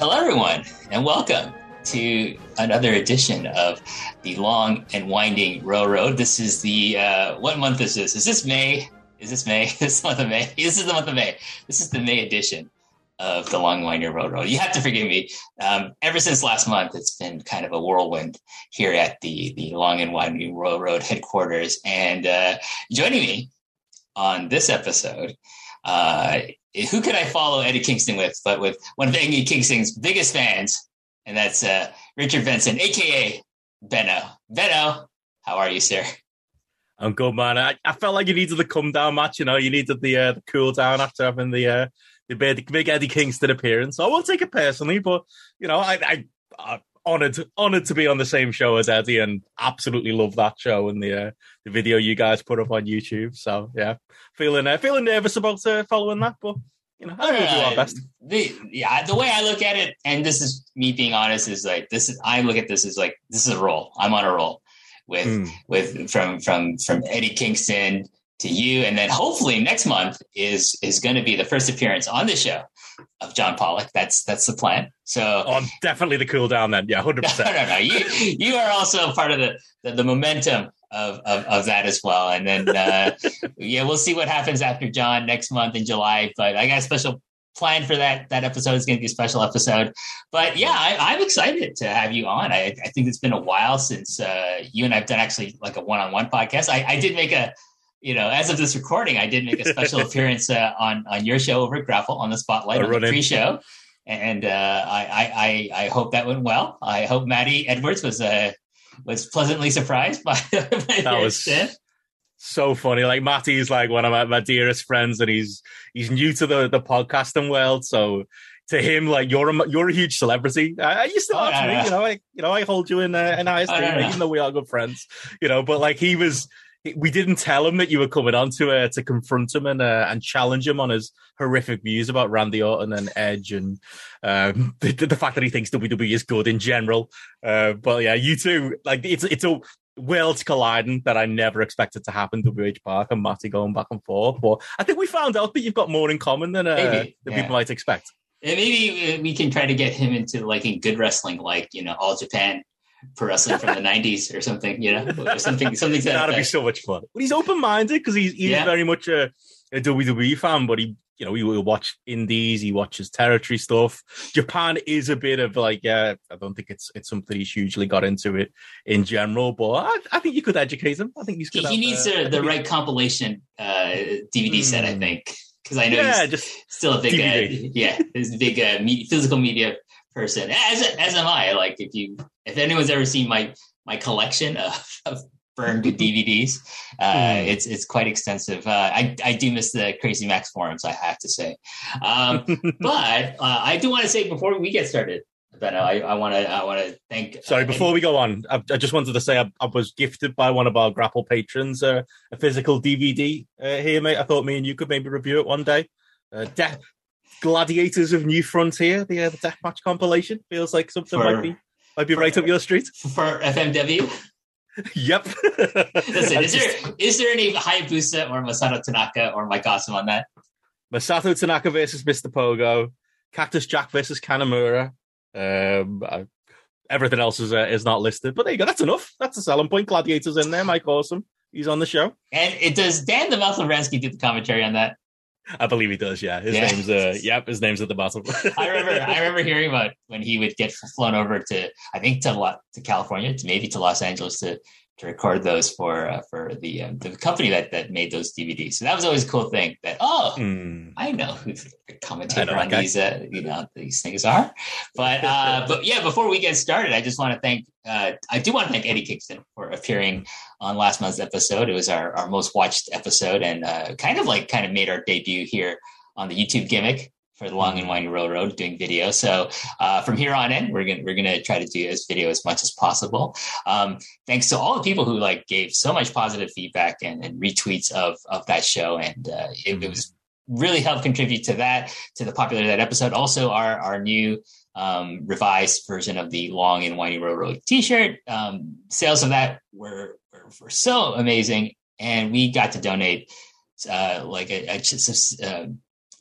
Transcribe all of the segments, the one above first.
Hello, everyone, and welcome to another edition of the Long and Winding Railroad. This is the uh, what month is this? Is this May? Is this May? This month of May? This is the month of May. This is the May edition of the Long and Winding Railroad. You have to forgive me. Um, ever since last month, it's been kind of a whirlwind here at the the Long and Winding Railroad headquarters. And uh, joining me on this episode uh, who could I follow Eddie Kingston with, but with one of Eddie Kingston's biggest fans, and that's uh, Richard Benson, aka Benno. Benno, how are you, sir? I'm good, man. I, I felt like you needed the come down match. You know, you needed the uh, the cool down after having the uh, the big, big Eddie Kingston appearance. So I won't take it personally, but you know, I, I, I honored honored to be on the same show as Eddie, and absolutely love that show and the uh, the video you guys put up on YouTube. So yeah, feeling uh, feeling nervous about uh, following that, but you know, I will do our best. The, yeah, the way I look at it, and this is me being honest, is like this is I look at this as like this is a roll. I'm on a roll with mm. with from from from Eddie Kingston to you, and then hopefully next month is is going to be the first appearance on the show of John Pollock. That's that's the plan. So oh, definitely the cool down then. Yeah, hundred percent. No, no, no. You you are also part of the the, the momentum of, of, of that as well. And then uh, yeah, we'll see what happens after John next month in July. But I got a special plan for that. That episode is going to be a special episode. But yeah, I, am excited to have you on. I, I, think it's been a while since uh, you and I've done actually like a one on one podcast. I, I did make a you know, as of this recording, I did make a special appearance uh, on on your show over at Grapple on the Spotlight on the pre-show, and uh, I, I I hope that went well. I hope Maddie Edwards was uh, was pleasantly surprised by, by that was so funny. Like Matty's like one of my, my dearest friends, and he's he's new to the the podcasting world, so to him, like you're a you're a huge celebrity. I, you still oh, are to me, you know. I you know I hold you in uh, in high esteem, oh, even though we are good friends, you know. But like he was we didn't tell him that you were coming on to uh, to confront him and uh, and challenge him on his horrific views about Randy Orton and Edge and um, the, the, fact that he thinks WWE is good in general. Uh, but yeah, you two like it's it's a worlds colliding that I never expected to happen. WH Park and Matty going back and forth. But I think we found out that you've got more in common than uh, than yeah. people might expect. And maybe we can try to get him into like in good wrestling, like you know, All Japan for wrestling from the 90s or something, you know, something, something that'd be so much fun. But he's open minded because he's, he's yeah. very much a, a WWE fan, but he, you know, he will watch indies, he watches territory stuff. Japan is a bit of like, yeah, I don't think it's it's something he's hugely got into it in general, but I, I think you could educate him. I think he's good. He, he needs uh, the right compilation uh, DVD mm. set, I hmm. think, because I know yeah, he's just still a big, uh, yeah, his big uh, me- physical media person. As as am I. Like if you if anyone's ever seen my my collection of, of burned DVDs. Uh, mm. It's it's quite extensive. Uh, I I do miss the Crazy Max forums. I have to say, um, but uh, I do want to say before we get started. Benno, I want to I want to thank. Sorry, before we go on, I, I just wanted to say I, I, was gifted by one of our Grapple patrons uh, a physical DVD uh, here, mate. I thought me and you could maybe review it one day. Uh, De- Gladiators of New Frontier, the uh, the Deathmatch compilation feels like something for, might be might be right up your street for FMW. yep. Listen, is there is there any Hayabusa or Masato Tanaka or Mike Awesome on that? Masato Tanaka versus Mr. Pogo, Cactus Jack versus Kanemaru. Um, I, everything else is uh, is not listed, but there you go. That's enough. That's a selling point. Gladiators in there. Mike Awesome. He's on the show. And it does Dan the Mouth do the commentary on that? I believe he does. Yeah, his yeah. name's uh, yep, his name's at the bottom. I remember, I remember hearing about when he would get flown over to, I think to to California, to maybe to Los Angeles to to record those for uh, for the um, the company that that made those DVDs. So that was always a cool thing. That oh, mm. I know who the commentator on these uh, you know these things are. But uh, but yeah, before we get started, I just want to thank uh, I do want to thank Eddie Kingston for appearing on last month's episode. It was our our most watched episode and uh, kind of like kind of made our debut here on the YouTube gimmick for the long and winding railroad doing video. So uh, from here on in, we're gonna we're gonna try to do this video as much as possible. Um, thanks to all the people who like gave so much positive feedback and, and retweets of of that show, and uh, it, it, was really helped contribute to that to the popularity of that episode. Also, our our new um, revised version of the long and winding railroad T-shirt um, sales of that were, were, were so amazing, and we got to donate. Uh, like a, a, a,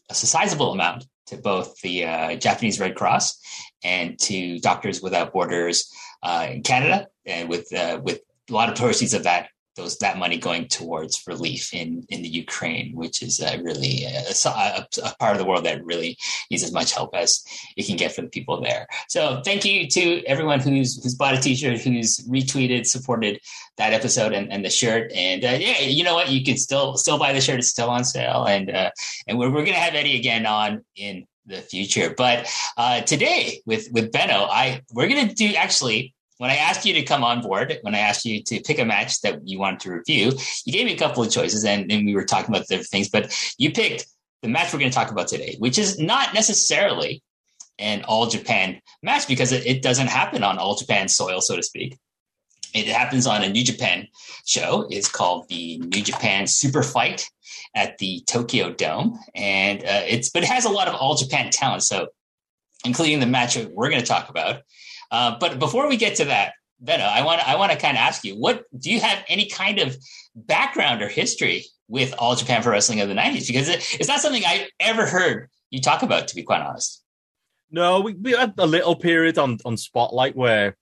a sizable amount to both the uh, Japanese Red Cross and to Doctors Without Borders uh, in Canada, and with uh, with a lot of proceeds of that those that money going towards relief in in the Ukraine, which is uh, really a, a, a, part of the world that really needs as much help as it can get for the people there. So thank you to everyone who's who's bought a T-shirt, who's retweeted, supported that episode and, and the shirt. And uh, yeah, you know what? You can still still buy the shirt; it's still on sale. And uh, and we're we're gonna have Eddie again on in the future. But uh, today with with Benno, I we're gonna do actually when I asked you to come on board, when I asked you to pick a match that you wanted to review, you gave me a couple of choices and, and we were talking about different things, but you picked the match we're going to talk about today, which is not necessarily an all Japan match because it, it doesn't happen on all Japan soil, so to speak. It happens on a New Japan show. It's called the New Japan Super Fight at the Tokyo Dome, and uh, it's but it has a lot of all Japan talent. So, including the match we're going to talk about, uh, but before we get to that, Benno, I want I want to kind of ask you, what do you have any kind of background or history with All Japan Pro Wrestling of the '90s? Because it, it's not something I ever heard you talk about, to be quite honest. No, we, we had a little period on on Spotlight where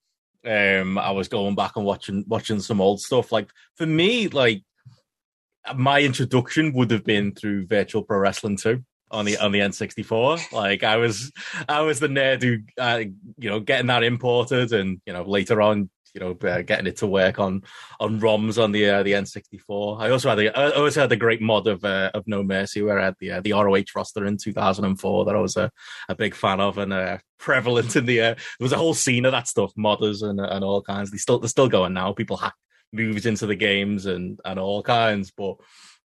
um, I was going back and watching watching some old stuff. Like for me, like my introduction would have been through Virtual Pro Wrestling 2 on the on the N64. Like I was I was the nerd who uh, you know getting that imported and you know later on you know uh, getting it to work on on ROMs on the uh, the N64. I also had the I also had the great mod of uh, of No Mercy where I had the uh, the ROH roster in 2004 that I was a, a big fan of and uh, prevalent in the there was a whole scene of that stuff modders and and all kinds. They still they're still going now. People hack moves into the games and and all kinds, but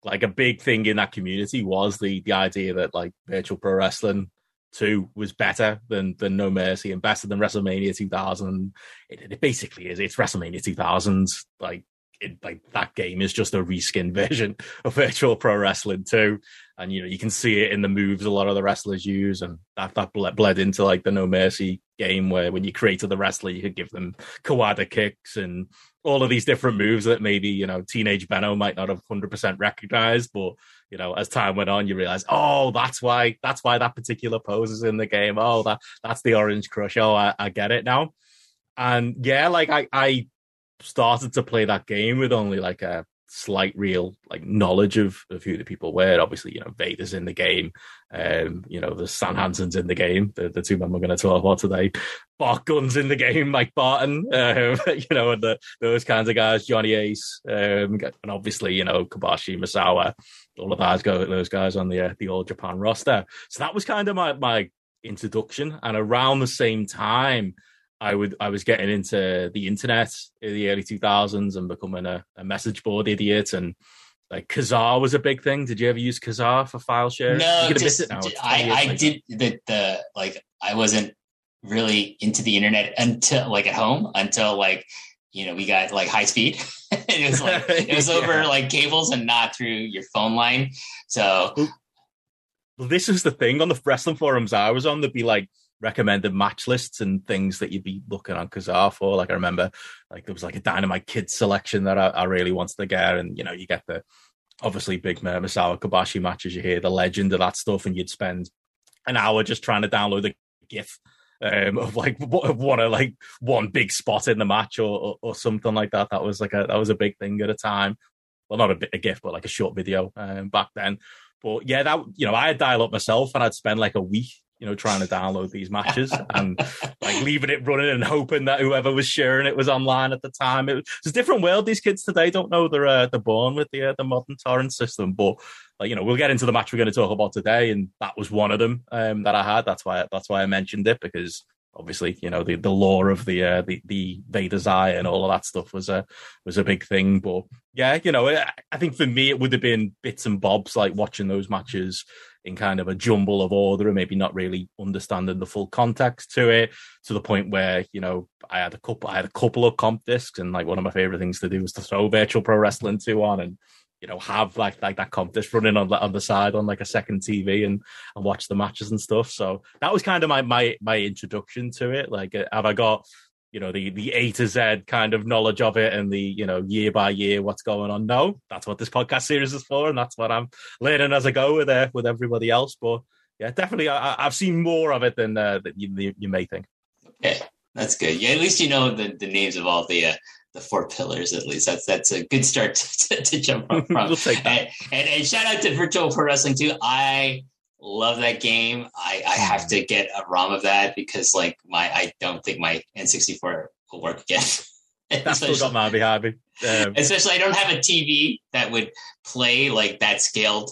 like a big thing in that community was the the idea that like virtual pro wrestling two was better than than No Mercy and better than WrestleMania 2000. It, it basically is. It's WrestleMania 2000. Like it, like that game is just a reskin version of Virtual Pro Wrestling 2. And you know you can see it in the moves a lot of the wrestlers use, and that that bled into like the No Mercy game where when you created the wrestler, you could give them Kawada kicks and all of these different moves that maybe you know teenage Benno might not have hundred percent recognized, but you know as time went on, you realize, oh, that's why that's why that particular pose is in the game. Oh, that that's the Orange Crush. Oh, I, I get it now. And yeah, like I I started to play that game with only like a slight real like knowledge of of who the people were. Obviously, you know, Vader's in the game. Um, you know, the Stan Hansen's in the game, the, the two men we're gonna talk about today. Bart Gunn's in the game, Mike Barton, um, you know, and the, those kinds of guys, Johnny Ace, um, and obviously, you know, Kobashi Misawa. all of those guys, those guys on the uh, the old Japan roster. So that was kind of my my introduction. And around the same time, I would I was getting into the internet in the early 2000s and becoming a, a message board idiot and like Kazaa was a big thing. Did you ever use Kazaa for file sharing? No, just, I, I did the, the like I wasn't really into the internet until like at home until like you know we got like high speed. it was like it was over yeah. like cables and not through your phone line. So well, this is the thing on the wrestling forums I was on. There'd be like recommended match lists and things that you'd be looking on Kazaa for. Like I remember, like there was like a Dynamite Kids selection that I, I really wanted to get, and you know, you get the obviously big Misawa Kobashi matches. You hear the legend of that stuff, and you'd spend an hour just trying to download the GIF um, of like one of like one big spot in the match or, or, or something like that. That was like a that was a big thing at a time. Well, not a, a GIF, but like a short video um, back then. But yeah, that you know, I had dial up myself, and I'd spend like a week you know, trying to download these matches and like leaving it running and hoping that whoever was sharing it was online at the time. It was, it's a different world. These kids today don't know they're uh, they're born with the uh, the modern torrent system. But like, you know, we'll get into the match we're going to talk about today, and that was one of them um, that I had. That's why that's why I mentioned it because obviously, you know, the the lore of the uh, the the Vader's eye and all of that stuff was a was a big thing. But yeah, you know, I think for me it would have been bits and bobs like watching those matches in kind of a jumble of order and maybe not really understanding the full context to it to the point where you know I had a couple I had a couple of comp discs and like one of my favorite things to do was to throw virtual pro wrestling 2 on and you know have like like that comp disc running on the on the side on like a second TV and and watch the matches and stuff. So that was kind of my my my introduction to it. Like uh, have I got you know the the A to Z kind of knowledge of it and the you know year by year what's going on. No, that's what this podcast series is for, and that's what I'm learning as I go with uh, with everybody else. But yeah, definitely, I, have seen more of it than uh, that you, you may think. Okay, that's good. Yeah, at least you know the, the names of all the uh, the four pillars. At least that's that's a good start to, to, to jump from. we'll and, and, and shout out to Virtual Pro Wrestling too. I love that game. I, I have to get a ROM of that because like my I don't think my N64 will work again. That's still got my me. Um, especially I don't have a TV that would play like that scaled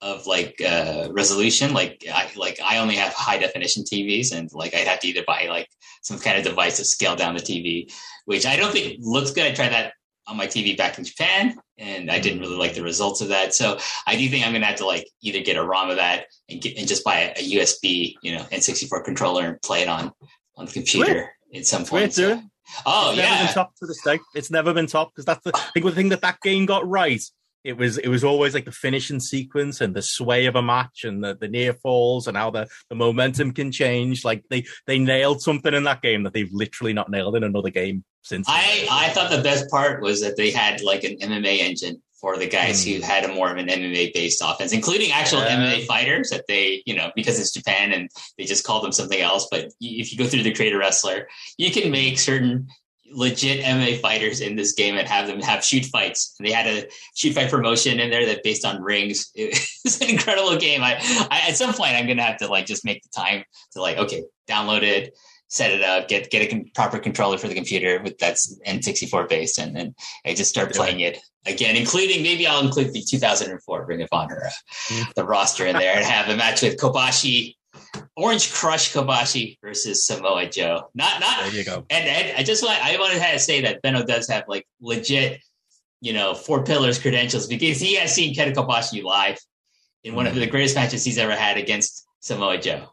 of like uh resolution. Like I like I only have high definition TVs and like I'd have to either buy like some kind of device to scale down the TV, which I don't think looks good. I tried that on my TV back in Japan, and I didn't really like the results of that. So I do think I'm gonna have to like either get a ROM of that and get and just buy a, USB, you know, N64 controller and play it on on the computer Sweet. at some point. Sweet, so. Oh it's yeah, never been top to this day. It's never been top because that's the I think the thing that that game got right it was it was always like the finishing sequence and the sway of a match and the, the near falls and how the, the momentum can change. Like they they nailed something in that game that they've literally not nailed in another game since. I I thought the best part was that they had like an MMA engine for the guys mm. who hmm. had a more of an MMA based offense, including actual yeah. MMA fighters that they, you know, because it's Japan and they just call them something else. But if you go through the creator wrestler, you can make certain legit MMA fighters in this game and have them have shoot fights. And they had a shoot fight promotion in there that based on rings. It's an incredible game. I, I, at some point I'm gonna have to like just make the time to like okay download it, set it up, get get a proper controller for the computer with that's N64 based, and then I just start playing it again, including maybe I'll include the 2004 Ring of Honor, uh, mm. the roster in there, and have a match with Kobashi Orange Crush Kobashi versus Samoa Joe. Not not there you go. And, and I just want I wanted to say that Benno does have like legit, you know, four pillars credentials because he has seen Kenta Kobashi live in one of mm-hmm. the greatest matches he's ever had against Samoa Joe.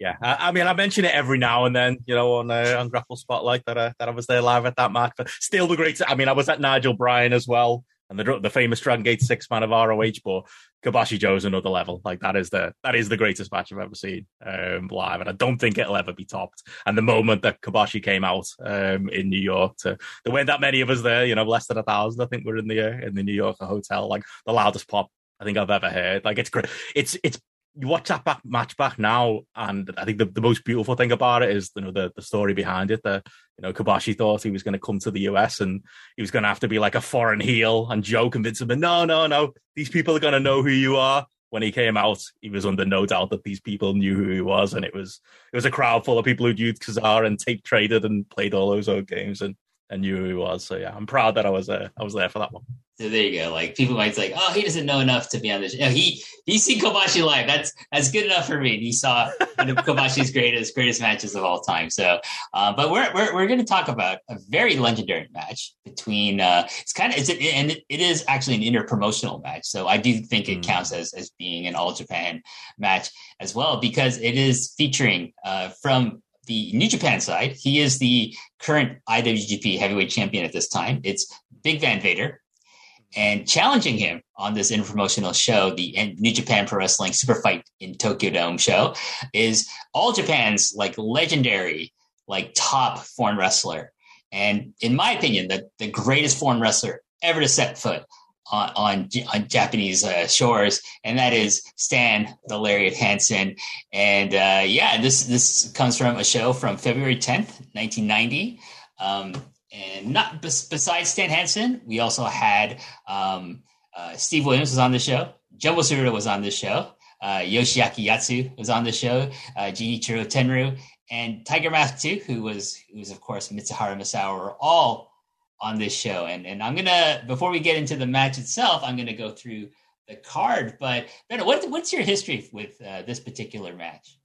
Yeah, I, I mean, I mention it every now and then, you know, on uh, on Grapple Spotlight that uh, that I was there live at that match. But still, the great. I mean, I was at Nigel Bryan as well and the the famous Dragon Gate six man of ROH, but Kobashi Joe is another level. Like that is the that is the greatest match I've ever seen um, live, and I don't think it'll ever be topped. And the moment that Kobashi came out um, in New York, to, there weren't that many of us there. You know, less than a thousand. I think we're in the uh, in the New York hotel. Like the loudest pop I think I've ever heard. Like it's great. It's it's you watch that back, match back now, and I think the, the most beautiful thing about it is you know the, the story behind it. That you know Kobashi thought he was going to come to the US and he was going to have to be like a foreign heel, and Joe convinced him, no, no, no, these people are going to know who you are. When he came out, he was under no doubt that these people knew who he was, and it was it was a crowd full of people who'd used Kazaa and tape traded and played all those old games, and and knew who he was. So yeah, I'm proud that I was uh, I was there for that one. So there you go. Like people might say, "Oh, he doesn't know enough to be on this." No, he he's seen Kobashi live. That's that's good enough for me. He saw one of Kobashi's greatest greatest matches of all time. So, uh, but we're we're we're going to talk about a very legendary match between. Uh, it's kind of it's a, and it is actually an interpromotional match. So I do think it mm. counts as as being an All Japan match as well because it is featuring uh, from the New Japan side. He is the current IWGP Heavyweight Champion at this time. It's Big Van Vader and challenging him on this informational show, the New Japan Pro Wrestling Super Fight in Tokyo Dome show, is all Japan's like legendary, like top foreign wrestler. And in my opinion, the, the greatest foreign wrestler ever to set foot on, on, on Japanese uh, shores, and that is Stan the Lariat Hansen. And uh, yeah, this this comes from a show from February 10th, 1990. Um, and not besides Stan Hansen, we also had um, uh, Steve Williams was on the show. Jumbo Tsuruta was on the show. Uh, Yoshiaki Yatsu was on the show. Uh, Genichiro Tenryu and Tiger Mask 2, who was who was of course Mitsuharu Misawa, were all on this show. And and I'm gonna before we get into the match itself, I'm gonna go through the card. But Ben, what, what's your history with uh, this particular match?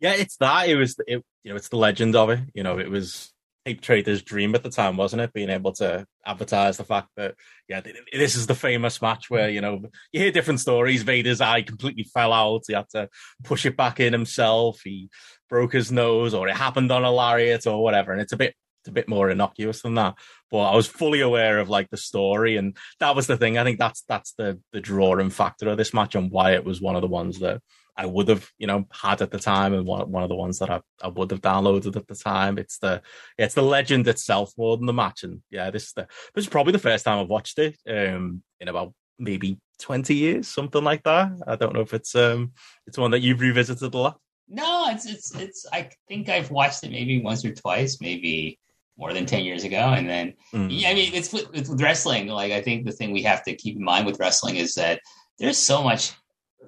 Yeah, it's that. It was it, you know it's the legend of it. You know, it was tape trader's dream at the time, wasn't it? Being able to advertise the fact that, yeah, this is the famous match where, you know, you hear different stories. Vader's eye completely fell out. He had to push it back in himself. He broke his nose or it happened on a lariat or whatever. And it's a bit, a bit more innocuous than that. But I was fully aware of like the story. And that was the thing. I think that's, that's the, the drawing factor of this match and why it was one of the ones that, I would have, you know, had at the time, and one, one of the ones that I, I would have downloaded at the time. It's the it's the legend itself more than the match, and yeah, this is the this is probably the first time I've watched it um, in about maybe twenty years, something like that. I don't know if it's um it's one that you've revisited a lot. No, it's it's it's. I think I've watched it maybe once or twice, maybe more than 10 years ago and then mm. yeah i mean it's with, with, wrestling like i think the thing we have to keep in mind with wrestling is that there's so much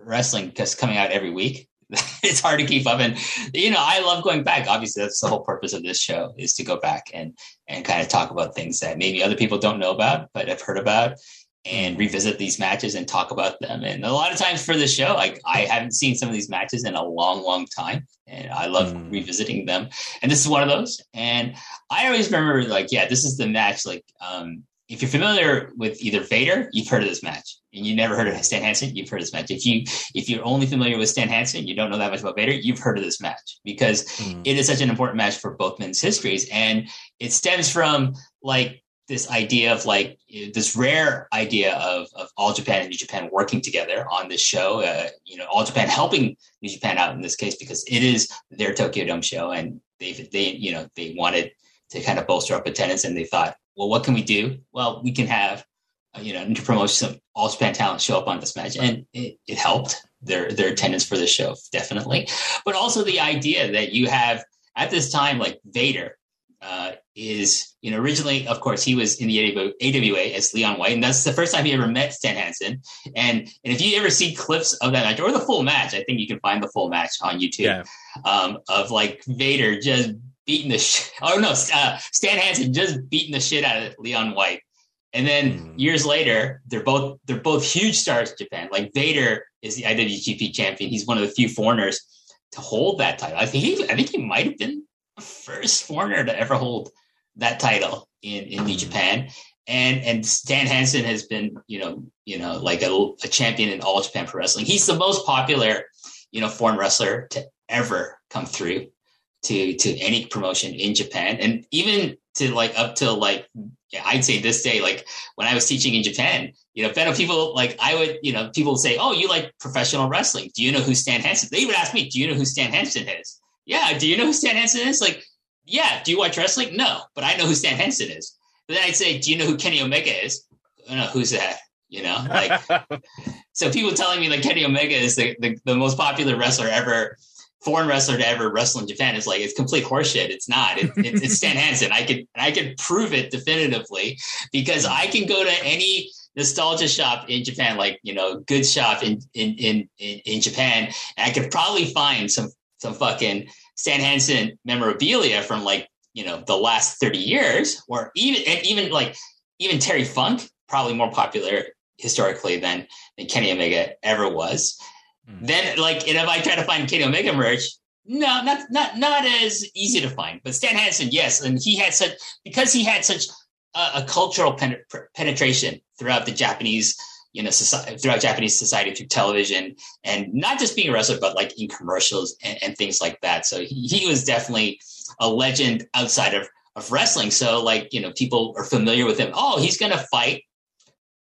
wrestling just coming out every week. it's hard to keep up. And you know, I love going back. Obviously, that's the whole purpose of this show is to go back and and kind of talk about things that maybe other people don't know about, but have heard about, and revisit these matches and talk about them. And a lot of times for the show, like I haven't seen some of these matches in a long, long time, and I love mm. revisiting them. And this is one of those. And I always remember, like, yeah, this is the match. Like, um, if you're familiar with either Vader, you've heard of this match, and you never heard of Stan Hansen, you've heard of this match. If you if you're only familiar with Stan Hansen, you don't know that much about Vader, you've heard of this match because mm. it is such an important match for both men's histories, and it stems from like this idea of like this rare idea of, of all Japan and New Japan working together on this show. Uh, you know, all Japan helping New Japan out in this case because it is their Tokyo Dome show, and they they you know they wanted to kind of bolster up attendance, and they thought well, what can we do? Well, we can have, uh, you know, to promote some all Japan talent show up on this match. And it, it helped their, their attendance for the show, definitely. But also the idea that you have at this time, like Vader, uh, is you know originally of course he was in the AWA as Leon White and that's the first time he ever met Stan Hansen and and if you ever see clips of that match or the full match I think you can find the full match on YouTube yeah. um, of like Vader just beating the shit. Oh no, uh, Stan Hansen just beating the shit out of Leon White. And then mm. years later, they're both they're both huge stars in Japan. Like Vader is the IWGP champion. He's one of the few foreigners to hold that title. I think he, I think he might have been first foreigner to ever hold that title in in New hmm. Japan. And and Stan Hansen has been you know you know like a, a champion in all Japan Pro Wrestling. He's the most popular you know foreign wrestler to ever come through to to any promotion in Japan, and even to like up to like yeah, I'd say this day, like when I was teaching in Japan, you know, fellow people like I would, you know, people would say, "Oh, you like professional wrestling? Do you know who Stan Hansen?" They would ask me, "Do you know who Stan Hansen is?" Yeah, do you know who Stan Hansen is? Like, yeah. Do you watch wrestling? No, but I know who Stan Hansen is. But then I'd say, "Do you know who Kenny Omega is?" Oh, I don't know who's that. You know, like so people telling me like Kenny Omega is the, the, the most popular wrestler ever foreign wrestler to ever wrestle in Japan is like it's complete horseshit. It's not. It, it, it's Stan Hansen. I could I could prove it definitively because I can go to any nostalgia shop in Japan, like you know, good shop in in in in, Japan, and I could probably find some some fucking Stan Hansen memorabilia from like you know the last 30 years or even and even like even terry funk probably more popular historically than than kenny omega ever was mm. then like and if i try to find kenny omega merch no not not not as easy to find but stan hansen yes and he had such because he had such a, a cultural pen, penetration throughout the japanese you know, society, throughout Japanese society through television and not just being a wrestler, but like in commercials and, and things like that. So he, he, was definitely a legend outside of, of wrestling. So like, you know, people are familiar with him. Oh, he's going to fight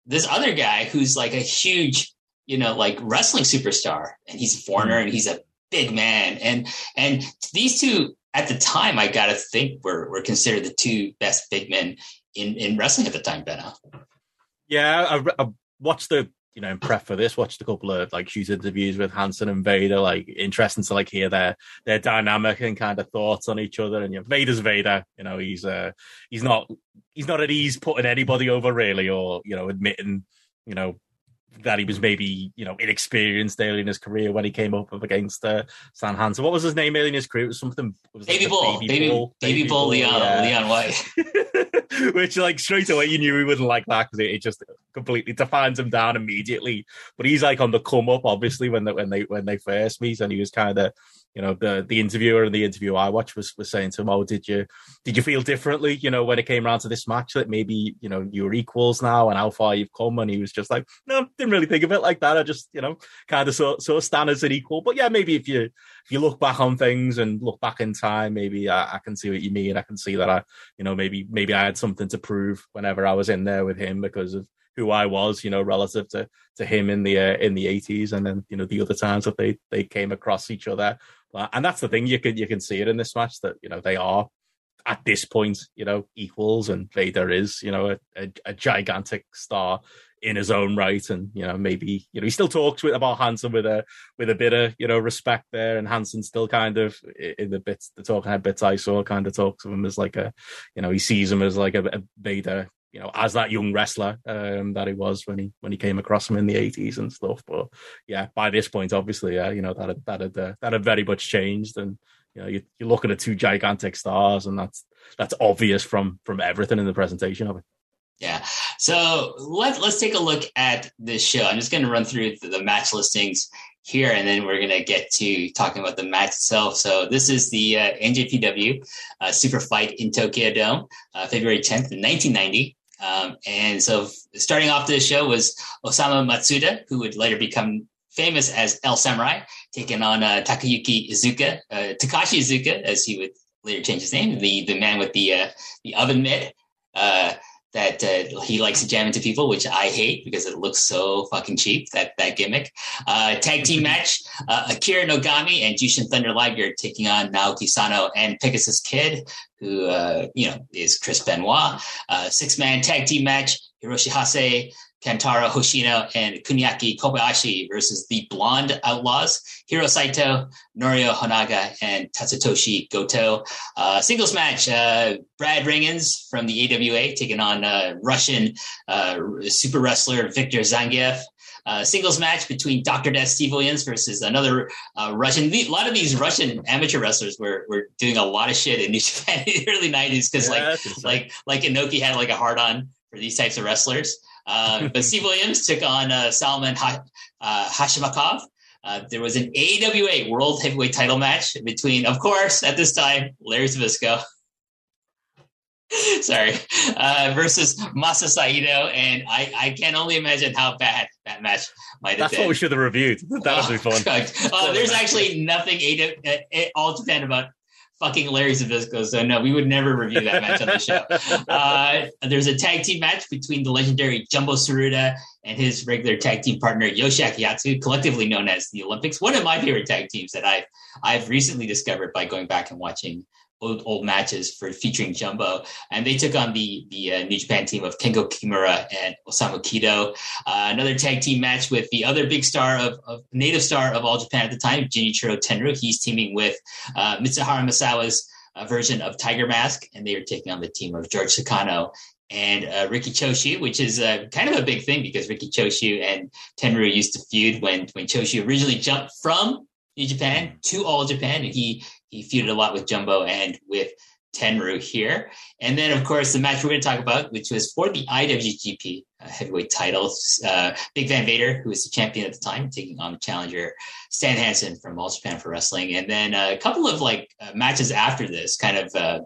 this other guy who's like a huge, you know, like wrestling superstar and he's a foreigner and he's a big man. And, and these two at the time, I got to think were, were considered the two best big men in, in wrestling at the time, Benno. Yeah, watched the you know in prep for this? Watched a couple of like shoot interviews with Hansen and Vader like interesting to like hear their their dynamic and kind of thoughts on each other? And you know Vader's Vader you know he's uh he's not he's not at ease putting anybody over really or you know admitting you know that he was maybe you know inexperienced early in his career when he came up against uh, Stan Hansen. What was his name early in his career? It was something. It was like baby, Bull, baby, baby Bull, baby, baby Bull, Leon, yeah. Leon White. which like straight away you knew he wouldn't like that because it, it, just completely defines him down immediately. But he's like on the come up, obviously when they, when they when they first meet, and he was kind of you know the the interviewer and the interview I watched was was saying to him, "Oh, did you did you feel differently? You know, when it came around to this match that maybe you know you were equals now and how far you've come?" And he was just like, "No, didn't really think of it like that. I just you know kind of sort of stand as an equal. But yeah, maybe if you if you look back on things and look back in time, maybe I, I can see what you mean. I can see that I you know maybe maybe I had something to prove whenever I was in there with him because of." who I was, you know, relative to to him in the uh, in the eighties, and then you know the other times that they they came across each other. And that's the thing you can you can see it in this match that you know they are at this point you know equals, and Vader is you know a, a, a gigantic star in his own right, and you know maybe you know he still talks with about Hansen with a with a bit of you know respect there, and Hansen still kind of in the bits the talking head bits I saw kind of talks of him as like a you know he sees him as like a, a Vader you know, as that young wrestler um, that he was when he when he came across him in the eighties and stuff. But yeah, by this point, obviously, yeah, you know that had, that had uh, that had very much changed, and you know, you, you're looking at two gigantic stars, and that's that's obvious from from everything in the presentation of it. Yeah. So let, let's take a look at this show. I'm just going to run through the, the, match listings here, and then we're going to get to talking about the match itself. So this is the uh, NJPW uh, Super Fight in Tokyo Dome, uh, February 10th, 1990. Um, and so starting off the show was Osamu Matsuda, who would later become famous as El Samurai, taking on uh, Takayuki Iizuka, uh, Takashi Iizuka, as he would later change his name, the the man with the uh, the oven mitt. Uh, that uh, he likes to jam into people, which I hate because it looks so fucking cheap. That that gimmick. Uh, tag team match: uh, Akira Nogami and Jushin Thunder Liger taking on Naoki Sano and Pegasus Kid, who uh, you know is Chris Benoit. Uh, Six man tag team match: Hiroshi Hase, Kantaro Hoshino and Kuniaki Kobayashi versus the Blonde Outlaws, Hiro Saito, Norio Honaga, and Tatsutoshi Goto. Uh, singles match, uh, Brad Rheingans from the AWA taking on uh, Russian uh, super wrestler Victor Zangiev. Uh, singles match between Dr. Death Steve Williams versus another uh, Russian. A lot of these Russian amateur wrestlers were, were doing a lot of shit in New Japan in the early 90s because yeah, like like like Inoki had like a hard on for these types of wrestlers. Uh, but Steve Williams took on uh, Salman ha- uh, Hashimikov. Uh, there was an AWA World Heavyweight Title match between, of course, at this time, Larry Zbyszko. Sorry, uh, versus Masa Saito, and I, I can only imagine how bad that match might have That's been. what we should have reviewed. That would oh, be fun. Uh, there's actually nothing AW, all Japan about fucking Larry Zbyszko. So no, we would never review that match on the show. Uh, there's a tag team match between the legendary Jumbo Tsuruta and his regular tag team partner Yoshiaki Yatsu, collectively known as the Olympics. One of my favorite tag teams that I've I've recently discovered by going back and watching old, old matches for featuring Jumbo, and they took on the the uh, New Japan team of Kengo Kimura and Osamu Kido. Uh, another tag team match with the other big star of, of native star of All Japan at the time, Genichiro Tenryu. He's teaming with uh, Mitsuharu Misawa's uh, version of Tiger Mask, and they are taking on the team of George Takano and uh, Riki Choshu, which is uh, kind of a big thing because Riki Choshu and Tenryu used to feud when when Choshu originally jumped from New Japan to All Japan, and he he feuded a lot with Jumbo and with Tenryu here. And then, of course, the match we're going to talk about, which was for the IWGP uh, heavyweight titles. Uh, Big Van Vader, who was the champion at the time, taking on the challenger Stan Hansen from All Japan for Wrestling. And then a couple of like uh, matches after this, kind of. Uh,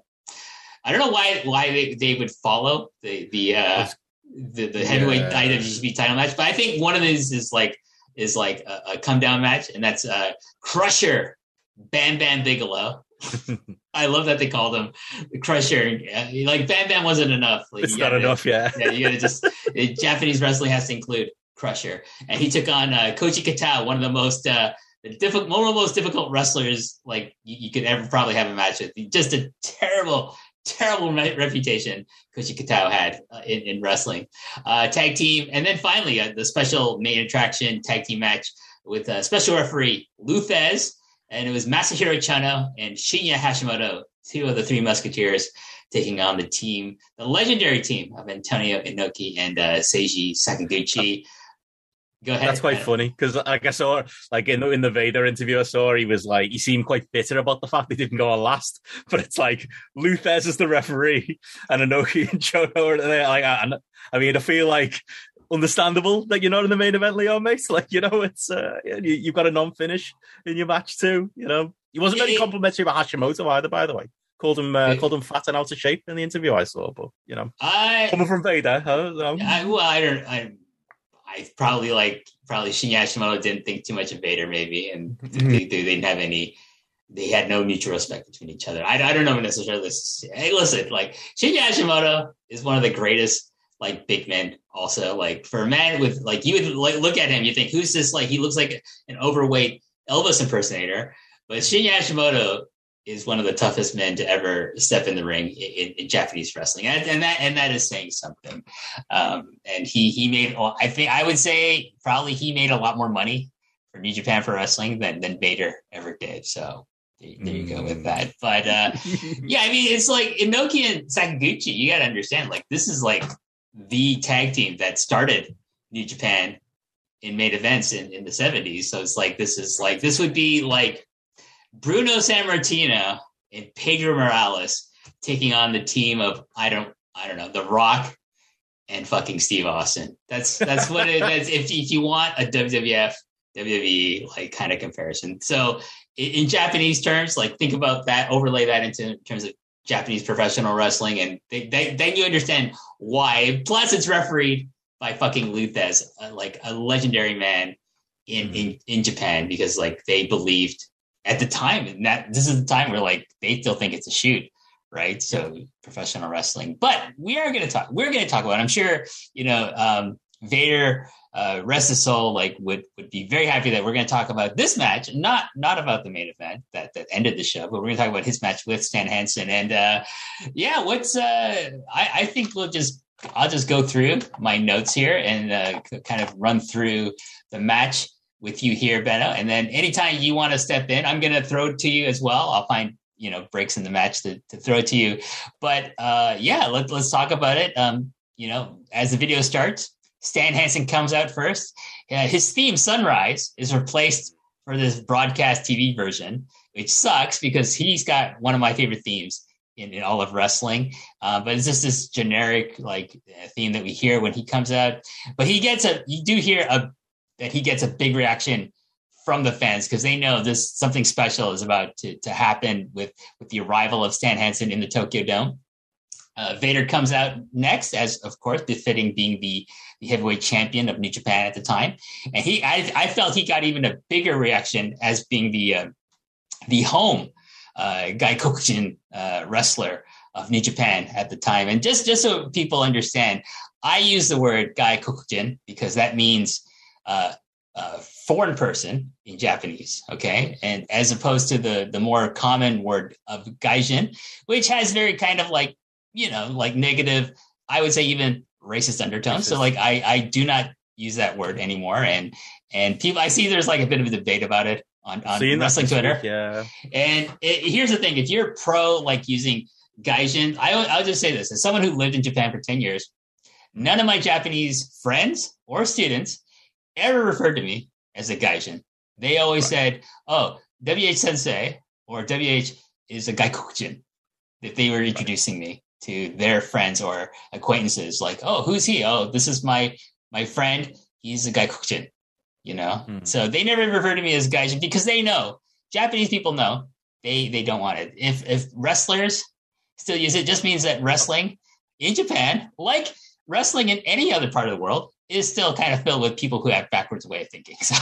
I don't know why why they, they would follow the the uh, the, the heavyweight yeah. IWGP title match, but I think one of these is like is like a, a come down match, and that's uh, Crusher Bam Bam Bigelow I love that they called him Crusher. Like Bam Bam wasn't enough. Like, it's not enough, yeah. yeah, you gotta just Japanese wrestling has to include Crusher, and he took on uh, Koji Kitao, one of the most uh, difficult, one of the most difficult wrestlers like you, you, could ever probably have a match with. Just a terrible, terrible re- reputation Koji Kitao had uh, in, in, wrestling. Uh, tag team, and then finally uh, the special main attraction tag team match with a special referee Lou Thesz and it was Masahiro Chono and Shinya Hashimoto, two of the three Musketeers, taking on the team, the legendary team of Antonio Inoki and uh, Seiji Sakaguchi. Go ahead. That's quite funny because, like I saw, like in the in the Vader interview I saw, he was like he seemed quite bitter about the fact they didn't go on last. But it's like Lou Thesz is the referee and Inoki and Chono are there. Like, I, I mean, I feel like understandable that you're not in the main event, Leon, mate. Like, you know, it's uh, you, have got a non-finish in your match too. You know, he wasn't very complimentary about Hashimoto either, by the way. Called him uh, called him fat and out of shape in the interview I saw, but you know, I, coming from Vader, huh? Um, I, well, I don't, I, I probably like probably Shinya Hashimoto didn't think too much of Vader, maybe, and mm-hmm. they, they, didn't have any. They had no mutual respect between each other. I, I don't know necessarily. Hey, listen, like Shinya Hashimoto is one of the greatest like big men also like for a man with like you would like look at him you think who's this like he looks like an overweight elvis impersonator but shinya hashimoto is one of the toughest men to ever step in the ring in, in japanese wrestling and, and, that and that is saying something um, and he he made i think i would say probably he made a lot more money for new japan for wrestling than than vader ever did so there you go with mm. that. But uh, yeah, I mean, it's like Inoki and Sakaguchi. You got to understand, like this is like the tag team that started New Japan in main events in, in the 70s. So it's like this is like this would be like Bruno Sammartino and Pedro Morales taking on the team of I don't I don't know, The Rock and fucking Steve Austin. That's that's what it is. If if you want a WWF WWE like kind of comparison. So in, in Japanese terms, like think about that, overlay that into terms of Japanese professional wrestling, and they, they, then you understand why. Plus, it's refereed by fucking uh, like a legendary man in, mm-hmm. in in Japan, because like they believed at the time, and that this is the time where like they still think it's a shoot, right? So professional wrestling, but we are going to talk. We're going to talk about. It. I'm sure you know um, Vader uh, rest his soul, like would would be very happy that we're going to talk about this match, not not about the main event that that ended the show, but we're going to talk about his match with Stan Hansen. And uh, yeah, what's uh, I, I think we'll just I'll just go through my notes here and uh, kind of run through the match with you here, Benno. And then anytime you want to step in, I'm going to throw it to you as well. I'll find you know breaks in the match to, to throw it to you. But uh, yeah, let, let's talk about it. Um, you know, as the video starts, Stan Hansen comes out first. Uh, his theme, Sunrise, is replaced for this broadcast TV version, which sucks because he's got one of my favorite themes in, in all of wrestling. Uh, but it's just this generic like uh, theme that we hear when he comes out. But he gets a, you do hear a that he gets a big reaction from the fans because they know this something special is about to, to happen with with the arrival of Stan Hansen in the Tokyo Dome. Uh, Vader comes out next, as of course befitting being the, the heavyweight champion of New Japan at the time, and he I, I felt he got even a bigger reaction as being the uh, the home uh, Gaikokujin uh, wrestler of New Japan at the time. And just just so people understand, I use the word Gaikokujin because that means uh, uh, foreign person in Japanese, okay, and as opposed to the the more common word of gaijin, which has very kind of like you know, like negative, I would say even racist undertones. Racist. So like I I do not use that word anymore. And and people I see there's like a bit of a debate about it on, on wrestling Twitter. Week, yeah. And it, here's the thing: if you're pro like using gaijin, I I'll just say this: as someone who lived in Japan for ten years, none of my Japanese friends or students ever referred to me as a gaijin. They always right. said, "Oh, WH Sensei or WH is a gaikokujin." if they were introducing me to their friends or acquaintances, like, oh, who's he? Oh, this is my my friend. He's a gaikokujin, you know. Mm. So they never refer to me as Gaijin because they know Japanese people know they they don't want it. If if wrestlers still use it, just means that wrestling in Japan, like wrestling in any other part of the world, is still kind of filled with people who have backwards way of thinking. So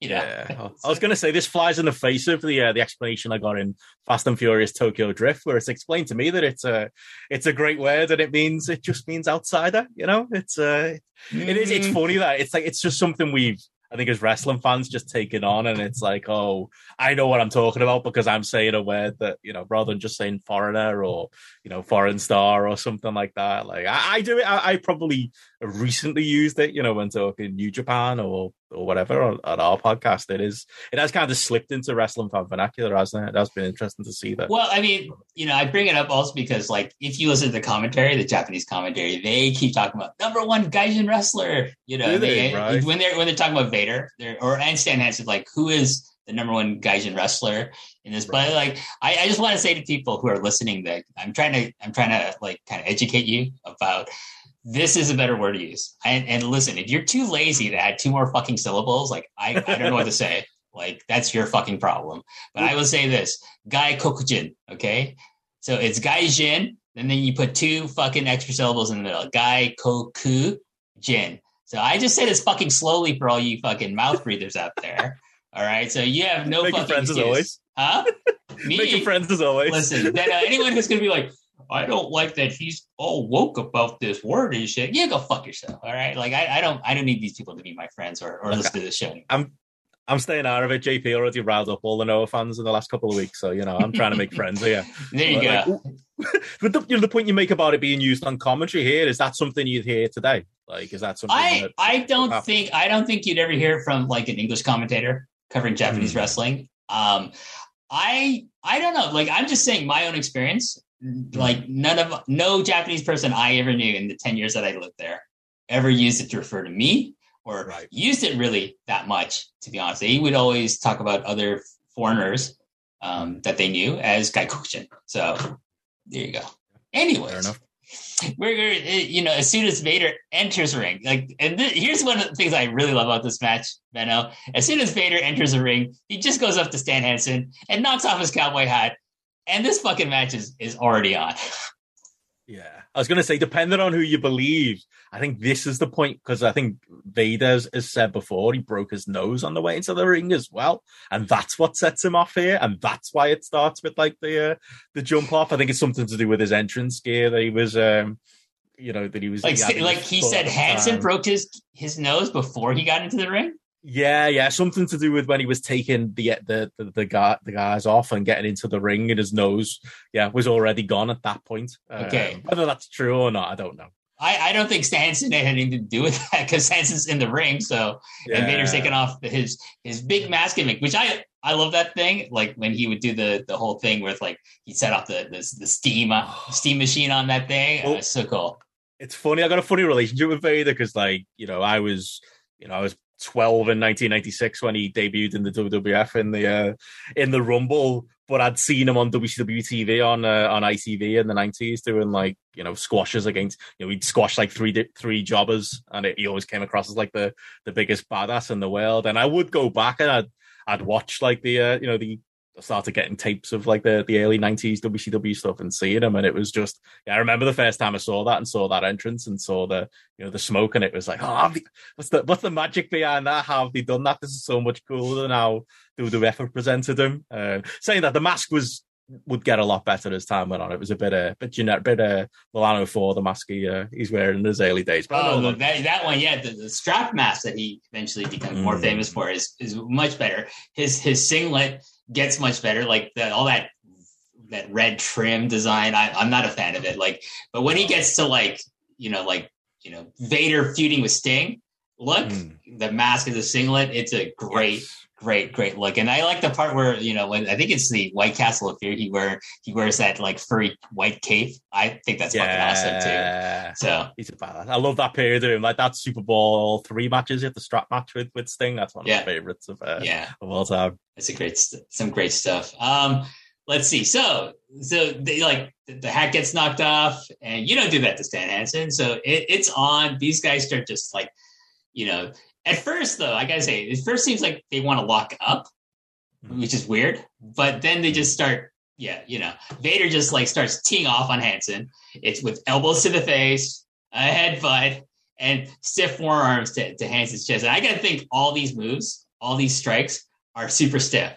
you know. Yeah, I was going to say this flies in the face of the uh, the explanation I got in Fast and Furious Tokyo Drift, where it's explained to me that it's a it's a great word and it means it just means outsider. You know, it's uh, mm. it is it's mm. funny that it's like it's just something we've I think as wrestling fans just take it on and it's like, oh, I know what I'm talking about because I'm saying a word that, you know, rather than just saying foreigner or, you know, foreign star or something like that. Like I, I do it. I, I, probably recently used it, you know, when talking New Japan or or whatever on, on, our podcast. It is it has kind of slipped into wrestling fan vernacular, hasn't it? It has been interesting to see that. Well, I mean, you know, I bring it up also because like if you listen to the commentary, the Japanese commentary, they keep talking about number one Gaijin wrestler. You know, they, they, right? when they're when they're talking about Vader, or and Stan Hansen, like who is the number one Gaijin wrestler in this. Right. But like, I, I just want to say to people who are listening that I'm trying to, I'm trying to like kind of educate you about this is a better word to use. And, and listen, if you're too lazy to add two more fucking syllables, like I, I don't know what to say. Like that's your fucking problem. But I will say this: Gai Kokujin. Okay, so it's Gai Jin, and then you put two fucking extra syllables in the middle. Gai Koku Jin. So I just said it's fucking slowly for all you fucking mouth breathers out there. All right, so you have no Making fucking friends excuse. as always. Huh? Me? Making friends as always. Listen, then uh, anyone who's gonna be like, I don't like that he's all woke about this word and shit. Yeah, go fuck yourself. All right. Like I, I don't I don't need these people to be my friends or, or listen to this show. I'm I'm staying out of it. JP already riled up all the Noah fans in the last couple of weeks, so you know I'm trying to make friends here. there you but, go. Like, but the, you know, the point you make about it being used on commentary here is that something you'd hear today? Like, is that something? I that, I don't think I don't think you'd ever hear from like an English commentator covering Japanese mm. wrestling. Um, I I don't know. Like I'm just saying my own experience. Like none of no Japanese person I ever knew in the 10 years that I lived there ever used it to refer to me or right. used it really that much, to be honest. They would always talk about other foreigners um, that they knew as Gaikokujin. So there you go. Anyways, we're you know as soon as Vader enters the ring, like and th- here's one of the things I really love about this match, Benno. As soon as Vader enters the ring, he just goes up to Stan Hansen and knocks off his cowboy hat and this fucking match is is already on. Yeah, I was going to say, depending on who you believe, I think this is the point because I think Vader has said before he broke his nose on the way into the ring as well, and that's what sets him off here, and that's why it starts with like the uh, the jump off. I think it's something to do with his entrance gear that he was, um, you know, that he was like he like he said Hansen broke his his nose before he got into the ring. Yeah, yeah, something to do with when he was taking the the the, the guy the guys off and getting into the ring, and his nose, yeah, was already gone at that point. Okay, um, whether that's true or not, I don't know. I, I don't think Stanson had anything to do with that because Stanson's in the ring, so yeah. and Vader's taking off his his big mask gimmick, which I I love that thing. Like when he would do the the whole thing with like he set off the the, the steam uh, steam machine on that thing. Well, so cool. It's funny. I got a funny relationship with Vader because like you know I was you know I was 12 in 1996 when he debuted in the WWF in the uh, in the Rumble, but I'd seen him on WCW TV on uh, on ITV in the 90s doing like you know squashes against you know he'd squash like three three jobbers, and it, he always came across as like the the biggest badass in the world. And I would go back and I'd I'd watch like the uh, you know the started getting tapes of like the, the early 90s WCW stuff and seeing them. And it was just, yeah, I remember the first time I saw that and saw that entrance and saw the, you know, the smoke. And it was like, oh, what's the, what's the magic behind that? How have they done that? This is so much cooler than how WWF have presented him. Uh, saying that the mask was, would get a lot better as time went on. It was a bit, uh, bit generic, bit, uh, Milano for the mask he, uh, he's wearing in his early days. But oh, that, that one, yeah, the, the, strap mask that he eventually became mm. more famous for is, is much better. His, his singlet, gets much better. Like the, all that that red trim design, I, I'm not a fan of it. Like, but when he gets to like you know like you know Vader feuding with Sting, look mm. the mask is a singlet. It's a great. Yes. Great, great look, and I like the part where you know when I think it's the White Castle of Fear. He wear he wears that like furry white cape. I think that's yeah. fucking awesome too. Yeah. So he's a badass. I love that period of him, like that SuperBrawl three matches. You have the strap match with with Sting. That's one of yeah. my favorites of uh, yeah of all time. It's a great, some great stuff. Um, let's see. So, so they like the hat gets knocked off, and you don't do that to Stan Hansen. So it, it's on. These guys start just like, you know, at first though, I gotta say, it first seems like they want to lock up, hmm. which is weird. But then they just start, yeah, you know, Vader just like starts teeing off on Hansen. It's with elbows to the face, a headbutt, and stiff forearms to, to Hansen's chest. And I gotta think all these moves, all these strikes are super stiff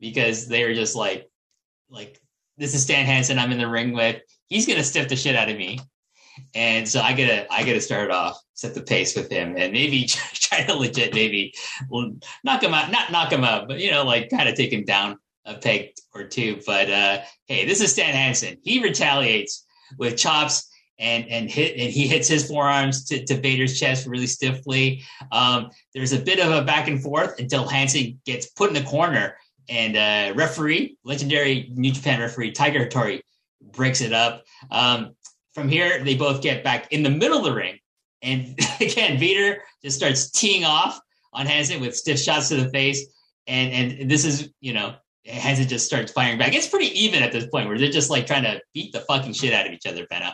because they're just like like this is Stan Hansen I'm in the ring with. He's gonna stiff the shit out of me. And so I gotta I gotta start off, set the pace with him, and maybe try to legit maybe knock him out, not knock him out, but you know, like kind of take him down a peg or two. But uh hey, this is Stan Hansen. He retaliates with chops and and hit and he hits his forearms to, to Vader's chest really stiffly. Um, there's a bit of a back and forth until Hansen gets put in the corner and uh, referee, legendary New Japan referee Tiger Hattori, breaks it up. Um, from here, they both get back in the middle of the ring, and again, Vader just starts teeing off on Hansen with stiff shots to the face, and and this is you know Hansen just starts firing back. It's pretty even at this point where they're just like trying to beat the fucking shit out of each other, Benno.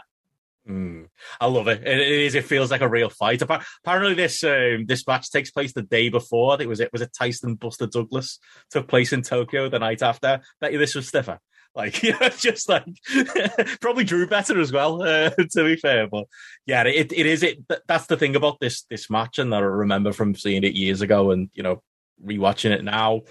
Mm, I love it. It is. It feels like a real fight. Apparently, this um, this match takes place the day before. I think it was it was it Tyson Buster Douglas took place in Tokyo the night after. Bet you this was stiffer. Like you know, just like probably drew better as well. Uh, to be fair, but yeah, it it is. It that's the thing about this this match, and I remember from seeing it years ago, and you know, rewatching it now.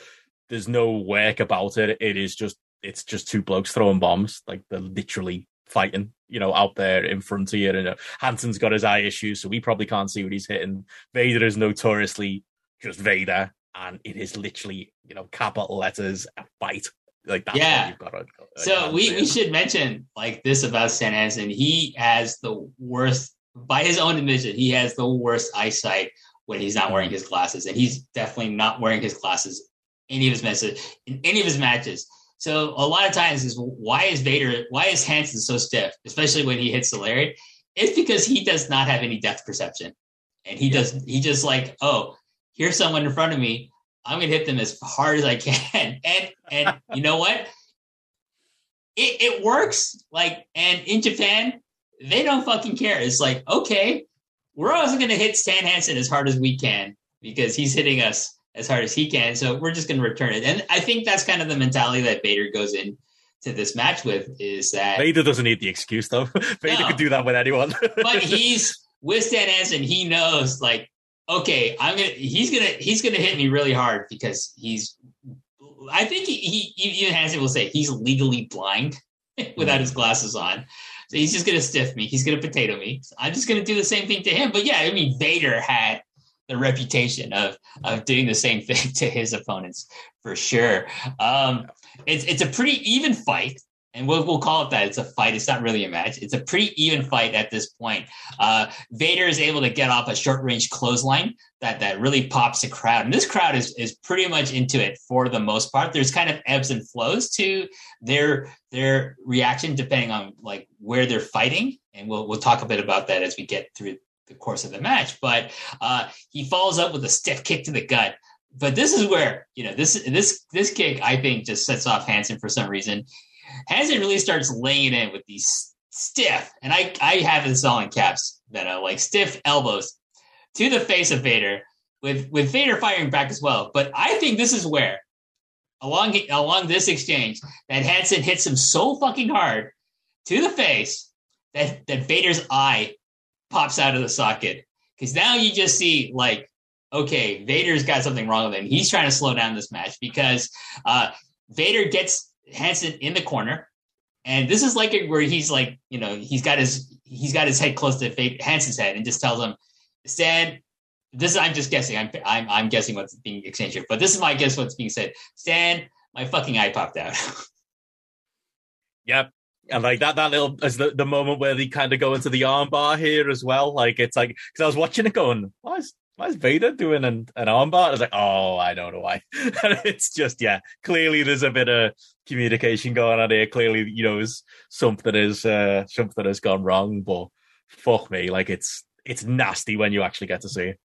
There's no work about it. It is just it's just two blokes throwing bombs. Like they're literally fighting, you know, out there in front frontier. And uh, Hansen's got his eye issues, so we probably can't see what he's hitting. Vader is notoriously just Vader, and it is literally, you know, capital letters a fight. Like that's yeah. got to, so we, we should mention like this about Stan Hansen. He has the worst, by his own admission, he has the worst eyesight when he's not wearing his glasses, and he's definitely not wearing his glasses any of his matches in any of his matches. So a lot of times is why is Vader, why is Hansen so stiff, especially when he hits the lariat? It's because he does not have any depth perception, and he does he just like oh here's someone in front of me, I'm gonna hit them as hard as I can, and and you know what? It, it works like and in Japan they don't fucking care. It's like okay, we're also gonna hit Stan Hansen as hard as we can because he's hitting us as hard as he can. So we're just going to return it. And I think that's kind of the mentality that Vader goes in to this match with is that Vader doesn't need the excuse though. Vader no, could do that with anyone. but he's with Stan Hansen. He knows like, okay, I'm gonna. He's gonna. He's gonna hit me really hard because he's. I think he, he even Hansen will say he's legally blind without his glasses on. So he's just gonna stiff me. He's gonna potato me. So I'm just gonna do the same thing to him. But yeah, I mean, Vader had the reputation of of doing the same thing to his opponents for sure. Um, it's it's a pretty even fight, and we'll we'll call it that. It's a fight. It's not really a match. It's a pretty even fight at this point. Uh, Vader is able to get off a short range clothesline that that really pops the crowd, and this crowd is is pretty much into it for the most part. There's kind of ebbs and flows to their their reaction depending on like where they're fighting, and we'll we'll talk a bit about that as we get through the course of the match. But uh, he follows up with a stiff kick to the gut. But this is where you know this this this kick I think just sets off Hansen for some reason. Hansen really starts laying in with these stiff, and I I have this all in caps, that are like stiff elbows to the face of Vader, with with Vader firing back as well. But I think this is where along along this exchange that Hansen hits him so fucking hard to the face that that Vader's eye pops out of the socket because now you just see like okay vader's got something wrong with him he's trying to slow down this match because uh, vader gets hansen in the corner. And this is like where he's like you know he's got his he's got his head close to hansen's head and just tells him stan this is i'm just guessing. I'm i'm, I'm guessing what's being exchanged here but this is my guess what's being said. Stan my fucking eye popped out. Yep. And like that that little is the, the moment where they kind of go into the armbar here as well. Like it's like because I was watching it going, why is why is Vader doing an, an armbar? I was like, oh, I don't know why. and it's just yeah, clearly there's a bit of communication going on here. Clearly, you know, something is uh, something has gone wrong. But fuck me, like it's it's nasty when you actually get to see it.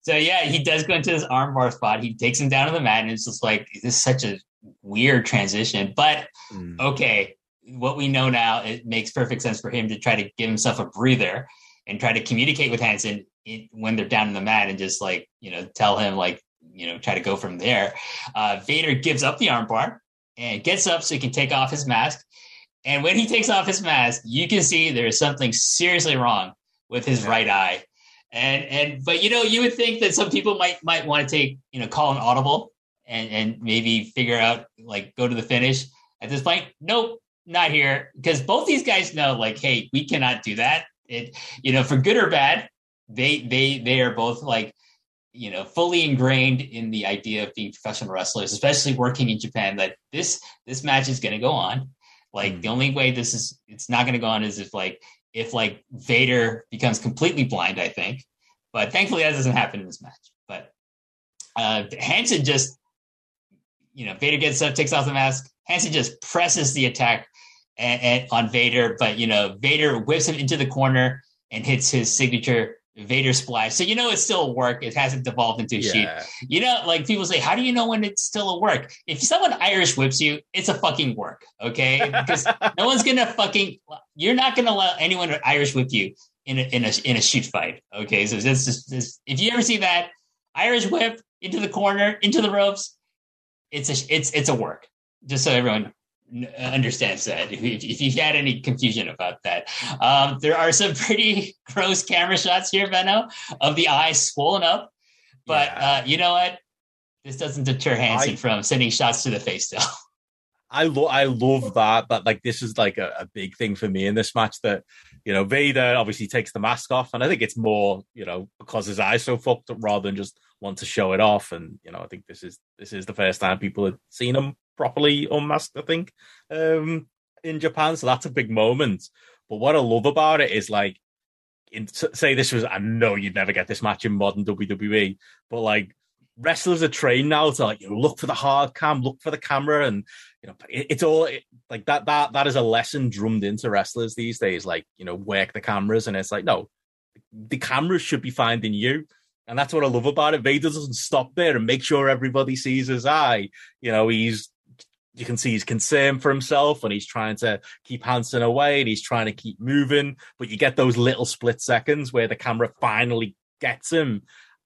So yeah, he does go into this armbar spot. He takes him down to the mat, and it's just like this is such a weird transition. But mm. okay, what we know now, it makes perfect sense for him to try to give himself a breather and try to communicate with Hansen when they're down in the mat and just like you know tell him like you know try to go from there. Uh, Vader gives up the armbar and gets up so he can take off his mask. And when he takes off his mask, you can see there is something seriously wrong with his right eye. And and but you know you would think that some people might might want to take you know call an audible and and maybe figure out like go to the finish. At this point, nope, not here because both these guys know like hey we cannot do that. It you know for good or bad they they they are both like you know fully ingrained in the idea of being professional wrestlers especially working in japan that this this match is going to go on. Like mm. the only way this is it's not going to go on is if like if like vader becomes completely blind i think. But thankfully that doesn't happen in this match. But uh hansen just you know vader gets up takes off the mask. Hansen just presses the attack and, and on vader but you know vader whips him into the corner and hits his signature Vader splash. So you know it's still a work. It hasn't devolved into a yeah. You know, like people say, how do you know when it's still a work? If someone Irish whips you, it's a fucking work. Okay, because no one's gonna fucking. You're not gonna let anyone Irish whip you in a in a in a shoot fight. Okay, so this is if you ever see that Irish whip into the corner into the ropes, it's a it's it's a work. Just so everyone understands that if, if you've had any confusion about that. Um, there are some pretty gross camera shots here Benno, of the eyes swollen up. But yeah. uh, you know what? This doesn't deter Hansen I, from sending shots to the face still I love I love that but like this is like a, a, big thing for me in this match that you know Vader obviously takes the mask off and I think it's more you know because his eyes so fucked up rather than just want to show it off. And you know I think this is this is the first time people have seen him properly unmasked, I think, um, in Japan. So that's a big moment. But what I love about it is like, in, say this was, I know you'd never get this match in modern WWE, but like wrestlers are trained now to like you know look for the hard cam, look for the camera, and you know it, it's all it, like that. That that is a lesson drummed into wrestlers these days. Like you know work the cameras, and it's like no, the cameras should be finding you. And that's what I love about it. Vader doesn't stop there and make sure everybody sees his eye. You know, he's you can see he's concerned for himself and he's trying to keep Hansen away and he's trying to keep moving. But you get those little split seconds where the camera finally gets him.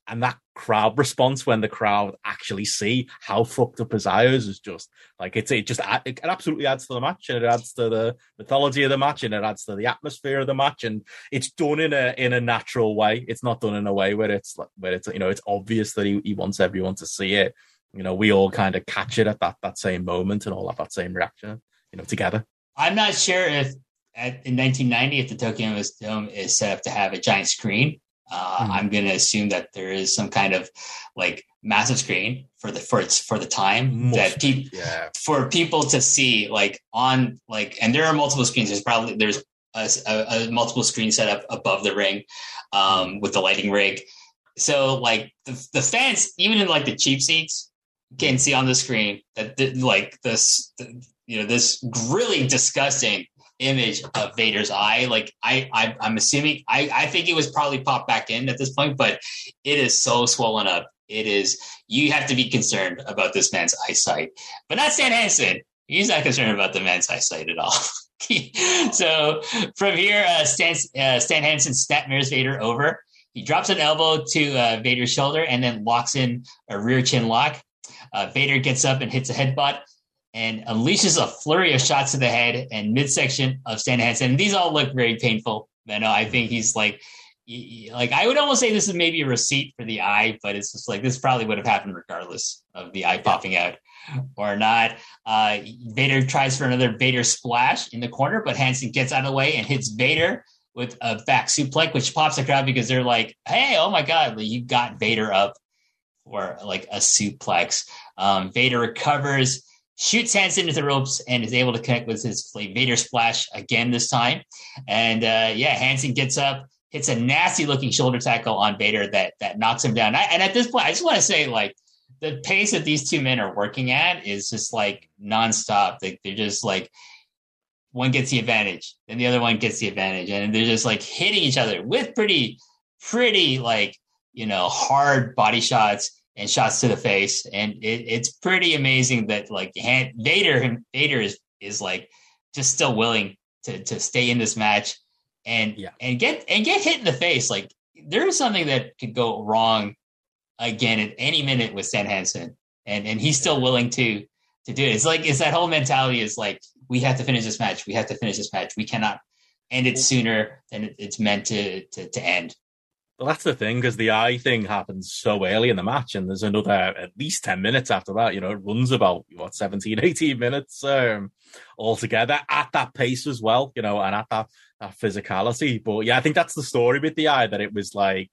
And that crowd response when the crowd actually see how fucked up his eyes is just like it's it just it absolutely adds to the match and it adds to the mythology of the match and it adds to the atmosphere of the match and it's done in a in a natural way. It's not done in a way where it's where it's you know it's obvious that he, he wants everyone to see it you know, we all kind of catch it at that that same moment and all have that same reaction, you know, together. I'm not sure if at, in 1990 if the Tokyo Dome is set up to have a giant screen. Uh, mm-hmm. I'm going to assume that there is some kind of like massive screen for the for its for the time Most, that people yeah. for people to see like on like and there are multiple screens. There's probably there's a, a, a multiple screen set up above the ring um, mm-hmm. with the lighting rig. So like the, the fans, even in like the cheap seats, can see on the screen that like this you know this really disgusting image of Vader's eye. Like I, I am assuming I, I think it was probably popped back in at this point, but it is so swollen up. It is you have to be concerned about this man's eyesight, but not Stan Hansen. He's not concerned about the man's eyesight at all. so from here, uh, Stan, uh, Stan Hansen snap mares Vader over. He drops an elbow to uh, Vader's shoulder and then locks in a rear chin lock. Uh, Vader gets up and hits a headbutt and unleashes a flurry of shots to the head and midsection of Stan Hansen. And these all look very painful. I know. I think he's like, like I would almost say this is maybe a receipt for the eye, but it's just like this probably would have happened regardless of the eye popping out or not. Uh, Vader tries for another Vader splash in the corner, but Hansen gets out of the way and hits Vader with a back suplex, which pops the crowd because they're like, "Hey, oh my god, you got Vader up for like a suplex." Um, Vader recovers, shoots Hansen into the ropes, and is able to connect with his Vader splash again this time. And uh, yeah, Hansen gets up, hits a nasty looking shoulder tackle on Vader that that knocks him down. I, and at this point, I just want to say like the pace that these two men are working at is just like nonstop. Like they're just like one gets the advantage, then the other one gets the advantage, and they're just like hitting each other with pretty, pretty like you know hard body shots and shots to the face, and it, it's pretty amazing that like Vader Vader is is like just still willing to to stay in this match and yeah. and get and get hit in the face. Like there is something that could go wrong again at any minute with Stan Hansen, and and he's still willing to to do it. It's like it's that whole mentality is like we have to finish this match. We have to finish this match. We cannot end it sooner than it's meant to to, to end. Well, that's the thing because the eye thing happens so early in the match, and there's another at least 10 minutes after that. You know, it runs about what 17, 18 minutes um, altogether at that pace as well, you know, and at that, that physicality. But yeah, I think that's the story with the eye that it was like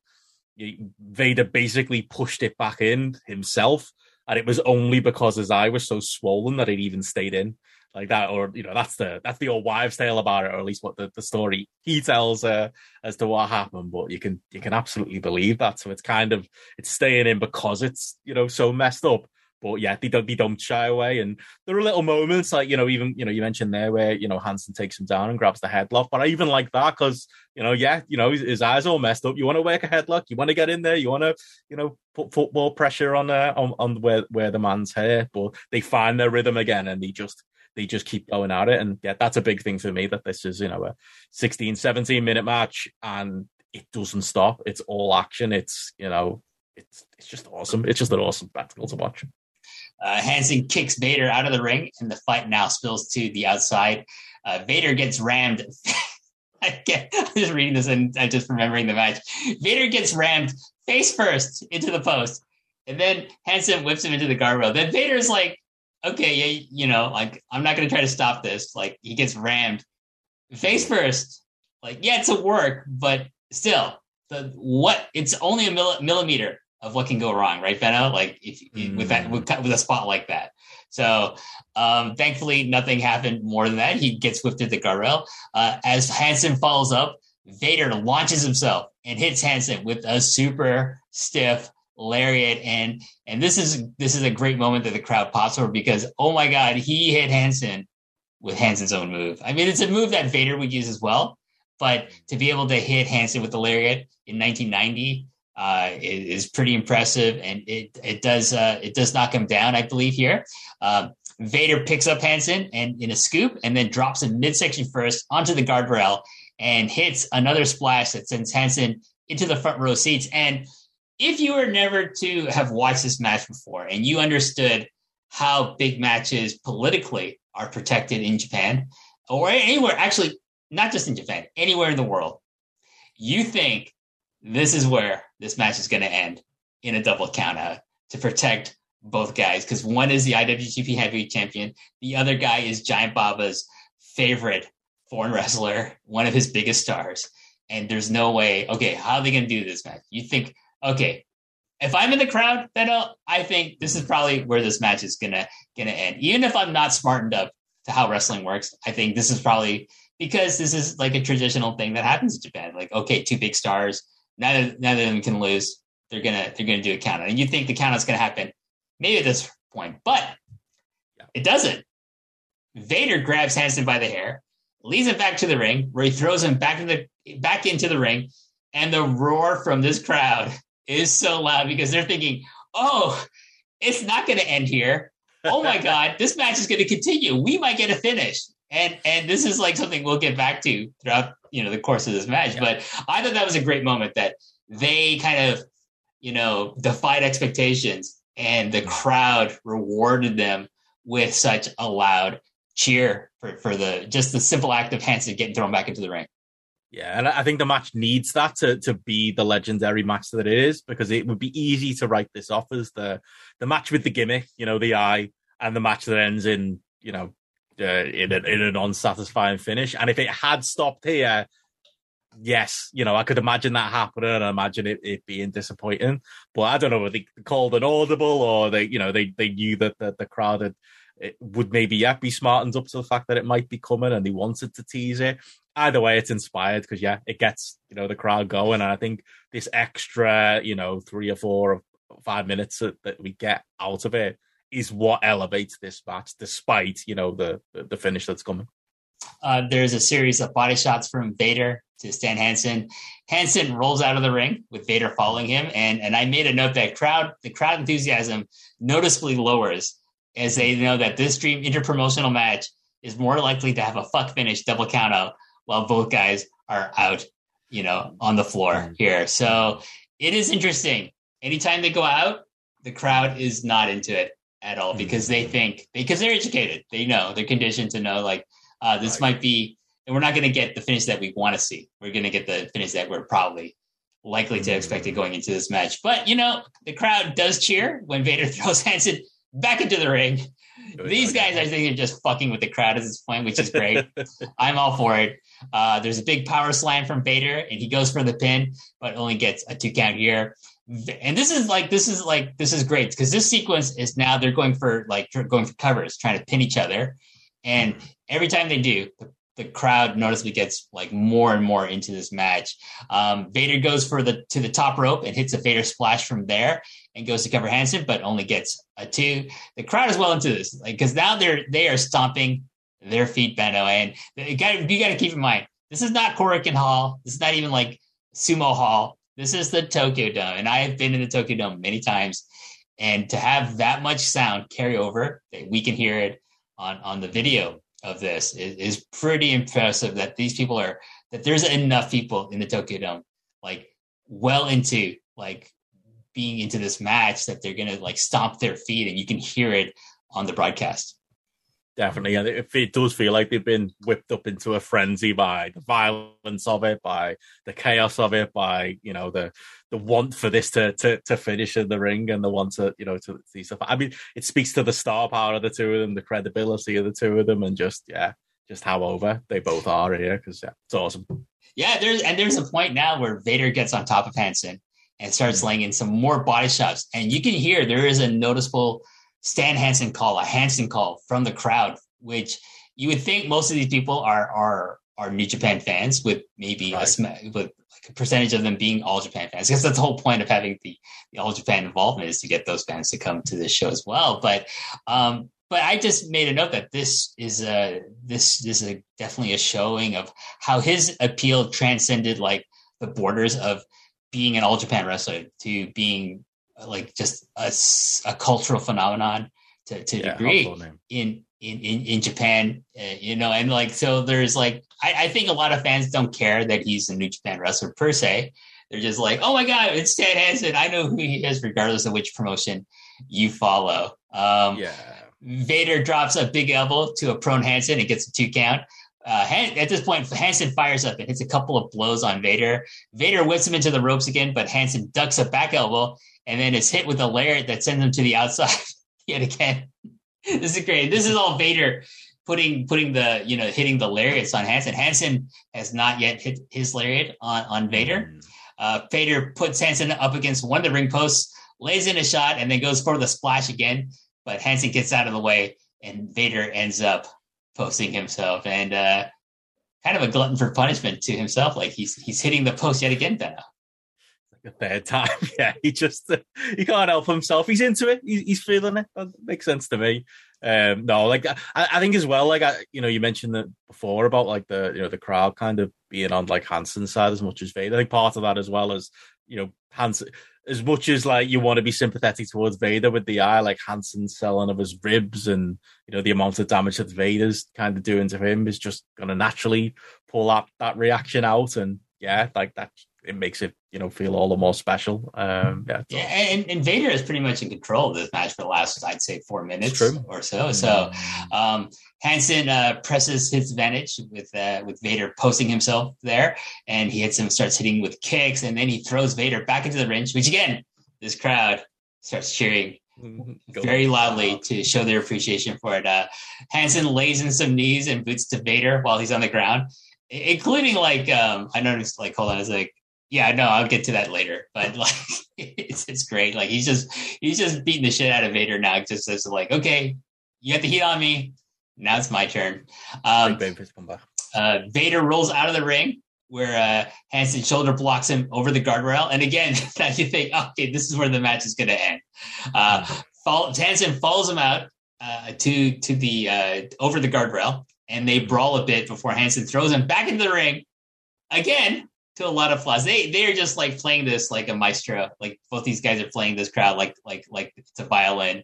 Vader basically pushed it back in himself, and it was only because his eye was so swollen that it even stayed in like that, or you know, that's the that's the old wives' tale about it, or at least what the, the story he tells uh, as to what happened. But you can you can absolutely believe that. So it's kind of it's staying in because it's you know so messed up. But yeah, they don't they don't shy away, and there are little moments like you know even you know you mentioned there where you know Hansen takes him down and grabs the headlock, but I even like that because you know yeah you know his, his, eyes all messed up. You want to work a headlock, you want to get in there, you want to you know put football pressure on uh, on on where where the man's hair, but they find their rhythm again and they just they just keep going at it. And yeah, that's a big thing for me that this is, you know, a 16, 17 minute match and it doesn't stop. It's all action. It's, you know, it's it's just awesome. It's just an awesome spectacle to watch. Uh, Hansen kicks Vader out of the ring, and the fight now spills to the outside. Uh, Vader gets rammed. I get, I'm just reading this and I'm just remembering the match. Vader gets rammed face first into the post, and then Hansen whips him into the guardrail. Then Vader's like okay, yeah, you know, like I'm not gonna try to stop this. Like he gets rammed face first. Like yeah, it's a work, but still, the what? It's only a mill- millimeter of what can go wrong, right, Benno? Like if mm. with that with, with, a spot like that. So um, thankfully, nothing happened more than that. He gets whipped at the guardrail. Uh, as Hansen follows up, Vader launches himself and hits Hansen with a super stiff lariat and and this is this is a great moment that the crowd pops over because oh my god he hit Hansen with Hansen's own move. I mean it's a move that Vader would use as well, but to be able to hit Hansen with the lariat in 1990 uh, is, pretty impressive and it it does uh, it does knock him down I believe here. Uh, Vader picks up Hansen and in a scoop and then drops him midsection first onto the guardrail and hits another splash that sends Hansen into the front row seats and if you were never to have watched this match before and you understood how big matches politically are protected in Japan or anywhere, actually, not just in Japan, anywhere in the world, you think this is where this match is going to end in a double countout to protect both guys because one is the IWGP Heavyweight Champion, the other guy is Giant Baba's favorite foreign wrestler, one of his biggest stars. And there's no way, okay, how are they going to do this match? You think okay, if I'm in the crowd, then I'll, think this is probably where this match is gonna gonna end. Even if I'm not smartened up to how wrestling works, I think this is probably because this is like a traditional thing that happens in Japan. Like, okay, two big stars, neither neither of them can lose. They're gonna they're gonna do a count, and you think the count is gonna happen maybe at this point, but it doesn't. Vader grabs Hansen by the hair, leads him back to the ring, where he throws him back into the back into the ring, and the roar from this crowd is so loud because they're thinking, oh, it's not going to end here. Oh my God, this match is going to continue. We might get a finish. And and this is like something we'll get back to throughout you know the course of this match. Yeah. But I thought that was a great moment that they kind of you know defied expectations and the crowd rewarded them with such a loud cheer for, for the just the simple act of Hansen getting thrown back into the ring. Yeah, and I think the match needs that to, to be the legendary match that it is because it would be easy to write this off as the the match with the gimmick, you know, the eye, and the match that ends in you know uh, in, a, in an unsatisfying finish. And if it had stopped here, yes, you know, I could imagine that happening and imagine it, it being disappointing. But I don't know if they called an audible or they, you know, they they knew that the, the crowd had would maybe yet be smartened up to the fact that it might be coming and they wanted to tease it either way, it's inspired because yeah, it gets you know the crowd going, and I think this extra you know three or four or five minutes that, we get out of it is what elevates this match, despite you know the the finish that's coming. uh, there's a series of body shots from Vader to Stan Hansen. Hansen rolls out of the ring with Vader following him, and and I made a note that crowd the crowd enthusiasm noticeably lowers as they know that this dream interpromotional match is more likely to have a fuck finish double count out while both guys are out, you know, on the floor mm. here. So it is interesting. Anytime they go out, the crowd is not into it at all because they mm. think because they're educated. They know they're conditioned to know like uh, this might be, and we're not going to get the finish that we want to see. We're going to get the finish that we're probably likely to expect it mm. going into this match. But you know, the crowd does cheer when Vader throws Hansen back into the ring. These guys, I think, are just fucking with the crowd at this point, which is great. I'm all for it. Uh, there's a big power slam from Vader, and he goes for the pin, but only gets a two count here. And this is like this is like this is great because this sequence is now they're going for like going for covers, trying to pin each other, and every time they do, the, the crowd noticeably gets like more and more into this match. Um, Vader goes for the to the top rope and hits a Vader splash from there, and goes to cover Hansen, but only gets a two. The crowd is well into this, like because now they're they are stomping their feet, Benno, and you got you got to keep in mind this is not Korakuen Hall. This is not even like Sumo Hall. This is the Tokyo Dome, and I have been in the Tokyo Dome many times. And to have that much sound carry over, that we can hear it on on the video of this is, pretty impressive. That these people are that there's enough people in the Tokyo Dome, like well into like being into this match that they're gonna like stomp their feet and you can hear it on the broadcast. Definitely, and it, it does feel like they've been whipped up into a frenzy by the violence of it, by the chaos of it, by you know the the want for this to to, to finish in the ring, and the want to you know to see stuff. I mean, it speaks to the star power of the two of them, the credibility of the two of them, and just yeah, just how over they both are here. Because yeah, it's awesome. Yeah, there's and there's a point now where Vader gets on top of Hansen and starts mm-hmm. laying in some more body shots. And you can hear there is a noticeable Stan Hansen call, a Hansen call from the crowd, which you would think most of these people are are are New Japan fans, with maybe right. a with like a percentage of them being All Japan fans. Because that's the whole point of having the, the All Japan involvement is to get those fans to come to this show as well. But um, but I just made a note that this is a this, this is a, definitely a showing of how his appeal transcended like the borders of being an all Japan wrestler to being like just a, a cultural phenomenon to, to yeah, degree in, in, in, in Japan, uh, you know, and like, so there's like, I, I think a lot of fans don't care that he's a New Japan wrestler per se. They're just like, oh my God, it's Ted Hansen. I know who he is, regardless of which promotion you follow. Um, yeah. Vader drops a big elbow to a prone Hansen and gets a two count. Uh, at this point, Hansen fires up and hits a couple of blows on Vader. Vader whips him into the ropes again, but Hansen ducks a back elbow and then is hit with a lariat that sends him to the outside yet again. this is great. This is all Vader putting putting the you know hitting the lariats on Hansen. Hansen has not yet hit his lariat on on Vader. Mm. Uh, Vader puts Hansen up against one of the ring posts, lays in a shot, and then goes for the splash again. But Hansen gets out of the way, and Vader ends up posting himself and uh, kind of a glutton for punishment to himself. Like he's he's hitting the post yet again, Benno. A third time, yeah. He just he can't help himself. He's into it. He's, he's feeling it. That makes sense to me. Um, no, like I, I think as well. Like I, you know, you mentioned that before about like the you know the crowd kind of being on like Hansen's side as much as Vader. I think part of that as well as you know Hansen as much as like you want to be sympathetic towards Vader with the eye, like Hansen's selling of his ribs and you know the amount of damage that Vader's kind of doing to him is just to naturally pull that that reaction out, and yeah, like that it makes it you know feel all the more special. Um, yeah, yeah, and, and Vader is pretty much in control of this match for the last, I'd say, four minutes or so. So um, Hansen uh, presses his advantage with uh, with Vader posting himself there, and he hits him, starts hitting with kicks, and then he throws Vader back into the ring. Which again, this crowd starts cheering mm-hmm. very loudly to show their appreciation for it. Uh, Hansen lays in some knees and boots to Vader while he's on the ground, including like um, I noticed like hold on, it's like yeah, no, I'll get to that later. But like, it's it's great. Like he's just he's just beating the shit out of Vader now. Just as like, okay, you got the heat on me. Now it's my turn. Um, uh, Vader rolls out of the ring where uh, Hansen shoulder blocks him over the guardrail, and again, you think, okay, this is where the match is going to end. Uh, fall, Hansen follows him out uh, to to the uh, over the guardrail, and they brawl a bit before Hansen throws him back into the ring again to a lot of flaws. They they're just like playing this like a maestro. Like both these guys are playing this crowd like like like it's a violin.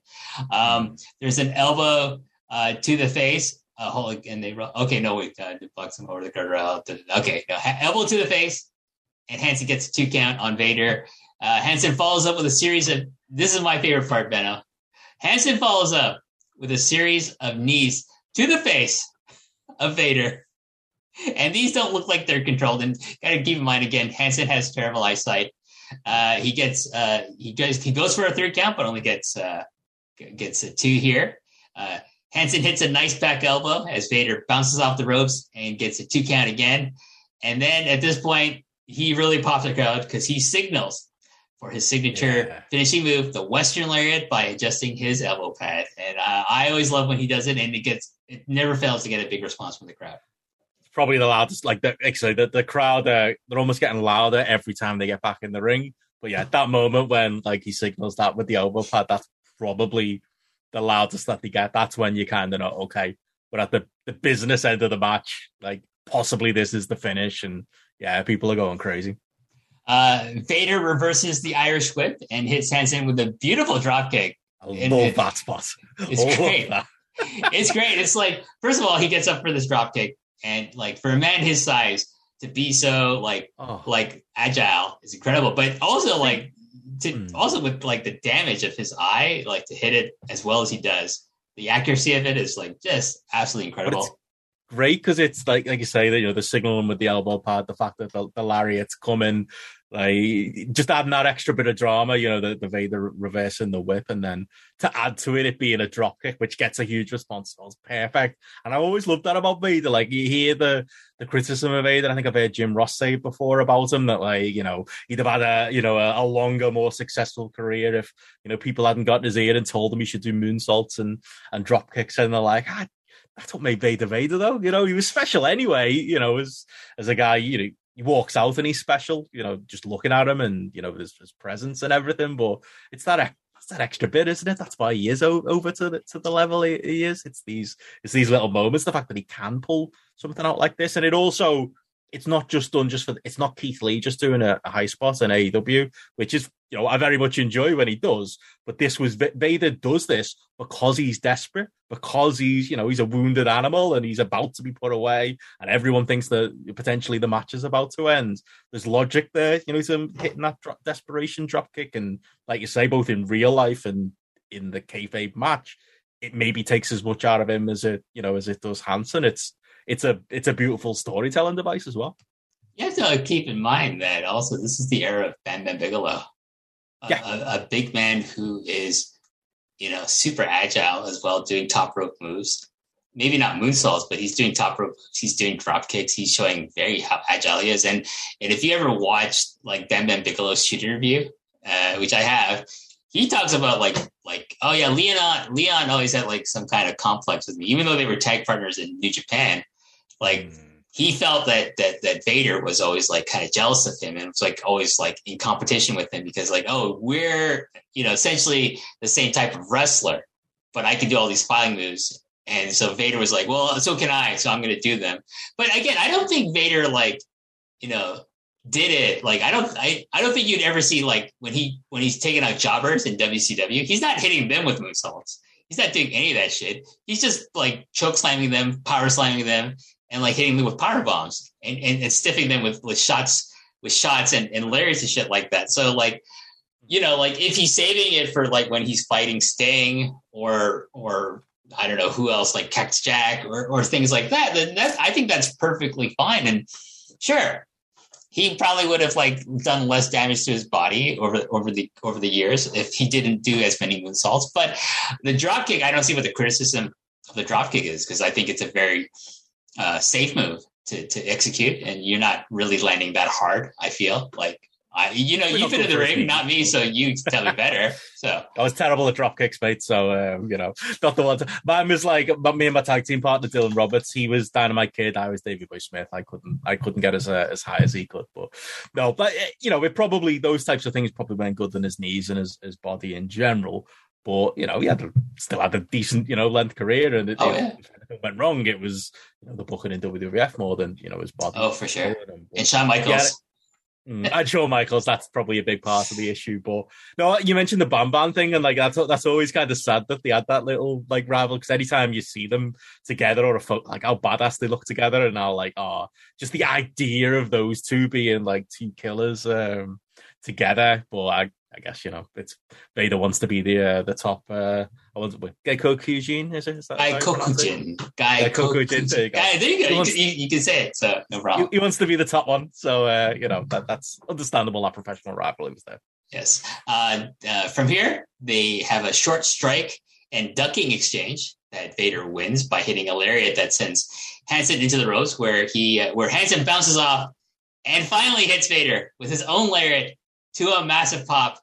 Um, there's an elbow uh, to the face. Uh, hold and they okay no wait uh, blocks him over the guardrail. Okay, no, elbow to the face, and Hansen gets a two count on Vader. Uh, Hansen follows up with a series of this is my favorite part, Benno. Hansen follows up with a series of knees to the face of Vader and these don't look like they're controlled. And got to keep in mind again, Hansen has terrible eyesight. Uh, he gets uh, he goes he goes for a third count, but only gets uh, gets a two here. Uh, Hansen hits a nice back elbow as Vader bounces off the ropes and gets a two count again. And then at this point, he really pops the crowd because he signals for his signature yeah. finishing move, the Western Lariat, by adjusting his elbow pad. And uh, I always love when he does it, and it gets it never fails to get a big response from the crowd probably the loudest. Like the actually the, the crowd, uh, they're almost getting louder every time they get back in the ring. But yeah, that moment when like he signals that with the elbow pad, that's probably the loudest that they get. That's when you kind of know, okay, we're at the, the business end of the match. Like possibly this is the finish, and yeah, people are going crazy. Uh, Vader reverses the Irish whip and hits Hansen with a beautiful drop kick. I love it, that spot. It's great. it's great. It's like first of all, he gets up for this drop kick, and like for a man his size to be so like oh. like agile is incredible. But also like to mm. also with like the damage of his eye, like to hit it as well as he does, the accuracy of it is like just absolutely incredible. Great because it's like like you say that you know the signaling with the elbow pad, the fact that the, the lariat's coming, like just adding that extra bit of drama, you know, the, the Vader reversing the whip, and then to add to it, it being a drop kick, which gets a huge response. was perfect. And I always loved that about Vader. Like you hear the the criticism of Vader. I think I've heard Jim Ross say before about him that like, you know, he'd have had a you know a, a longer, more successful career if, you know, people hadn't gotten his ear and told him he should do moonsaults and and drop kicks. And they're like, ah, that's what made Vader Vader though. You know, he was special anyway, you know, as as a guy, you know, he walks out and he's special, you know, just looking at him and you know his, his presence and everything. But it's that it's that extra bit, isn't it? That's why he is over to the to the level he, he is. It's these it's these little moments, the fact that he can pull something out like this, and it also it's not just done just for it's not Keith Lee just doing a, a high spot in AEW, which is you know I very much enjoy when he does. But this was Vader does this because he's desperate, because he's you know he's a wounded animal and he's about to be put away, and everyone thinks that potentially the match is about to end. There's logic there, you know, he's hitting that drop, desperation drop kick, and like you say, both in real life and in the kayfabe match, it maybe takes as much out of him as it you know as it does Hansen. It's it's a it's a beautiful storytelling device as well. You have to keep in mind that also this is the era of Bam Bam Bigelow, yeah. a, a big man who is you know super agile as well, doing top rope moves. Maybe not moonsaults, but he's doing top rope. He's doing drop kicks. He's showing very how agile he is. And and if you ever watched like Bam Bam Bigelow's shoot interview, uh, which I have, he talks about like like oh yeah, Leon Leon always had like some kind of complex with me, even though they were tag partners in New Japan. Like mm. he felt that that that Vader was always like kind of jealous of him and was like always like in competition with him because like oh we're you know essentially the same type of wrestler, but I can do all these fighting moves. And so Vader was like, well, so can I, so I'm going to do them. But again, I don't think Vader like, you know, did it like I don't I, I don't think you'd ever see like when he when he's taking out jobbers in WCW, he's not hitting them with moonsaults. He's not doing any of that shit. He's just like choke slamming them, power slamming them, and like hitting them with power bombs and, and, and stiffing them with, with shots with shots and, and layers and shit like that. So like, you know, like if he's saving it for like when he's fighting Sting or or I don't know who else like Cactus Jack or or things like that, then that's I think that's perfectly fine. And sure, he probably would have like done less damage to his body over over the over the years if he didn't do as many moonsaults. But the drop kick, I don't see what the criticism of the drop kick is because I think it's a very uh, safe move to, to execute, and you're not really landing that hard. I feel like I, you know, you've been in the ring, not me, so you tell me better. So I was terrible at drop kicks, mate. So um, you know, not the one. To, mine was like but me and my tag team partner Dylan Roberts. He was Dynamite Kid. I was Davey Boy Smith. I couldn't, I couldn't get as uh, as high as he could. But no, but eh, you know, it probably those types of things probably went good than his knees and his his body in general. But you know, he had a, still had a decent, you know, length career, and it, Oh, it- yeah. if anything went wrong, it was you know the booking in WWF more than you know his body. Oh, for sure. And Shawn Michaels. Mm, I'm sure Michaels, that's probably a big part of the issue. But no, you mentioned the Bam Bam thing, and like that's that's always kind of sad that they had that little like rival. Because anytime you see them together, or a fo- like how badass they look together, and now like oh, just the idea of those two being like two killers um together. But I I guess you know it's Vader wants to be the uh, the top. uh I want to Geico Kujin, is it? Is that Guy how you pronounce it? Kokujin. Guy Yeah, Kokujin, there you go. Guy, there you go. You, wants- can- you, you can say it, so no He, problem. he wants to be the top one, so uh, you know that that's understandable. That professional rivalry was there. Yes. Uh, uh, from here, they have a short strike and ducking exchange that Vader wins by hitting a lariat that sends Hansen into the ropes, where he uh, where Hansen bounces off and finally hits Vader with his own lariat to a massive pop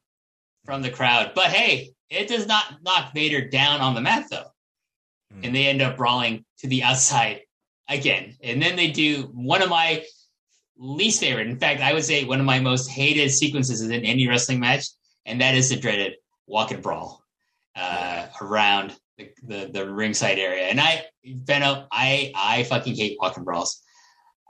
from the crowd. But hey, it does not knock Vader down on the mat though, and they end up brawling to the outside again. And then they do one of my least favorite. In fact, I would say one of my most hated sequences in any wrestling match, and that is the dreaded walk and brawl uh, around the, the the ringside area. And I, Benno, I I fucking hate walk and brawls.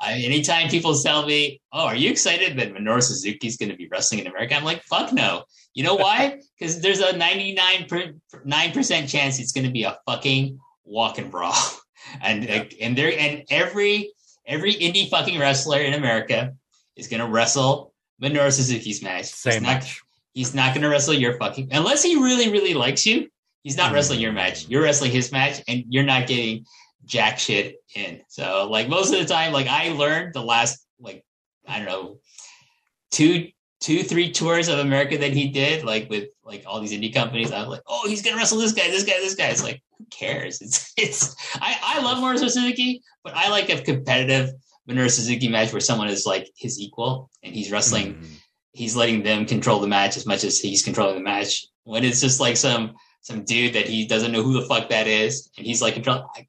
I, anytime people tell me, "Oh, are you excited that Minoru Suzuki's going to be wrestling in America?" I'm like, "Fuck no." You know why? Because there's a 99 percent chance it's going to be a fucking walk and brawl, and and there and every every indie fucking wrestler in America is going to wrestle Minoru Suzuki's match. Same he's not. He's not going to wrestle your fucking unless he really really likes you. He's not Mm. wrestling your match. You're wrestling his match, and you're not getting jack shit in. So like most of the time, like I learned the last like I don't know two two three tours of America that he did like with like all these indie companies. I was like, oh, he's gonna wrestle this guy, this guy, this guy. It's like who cares? It's it's I I love Minoru Suzuki, but I like a competitive Minoru Suzuki match where someone is like his equal and he's wrestling. Mm. He's letting them control the match as much as he's controlling the match. When it's just like some some dude that he doesn't know who the fuck that is, and he's like control. I,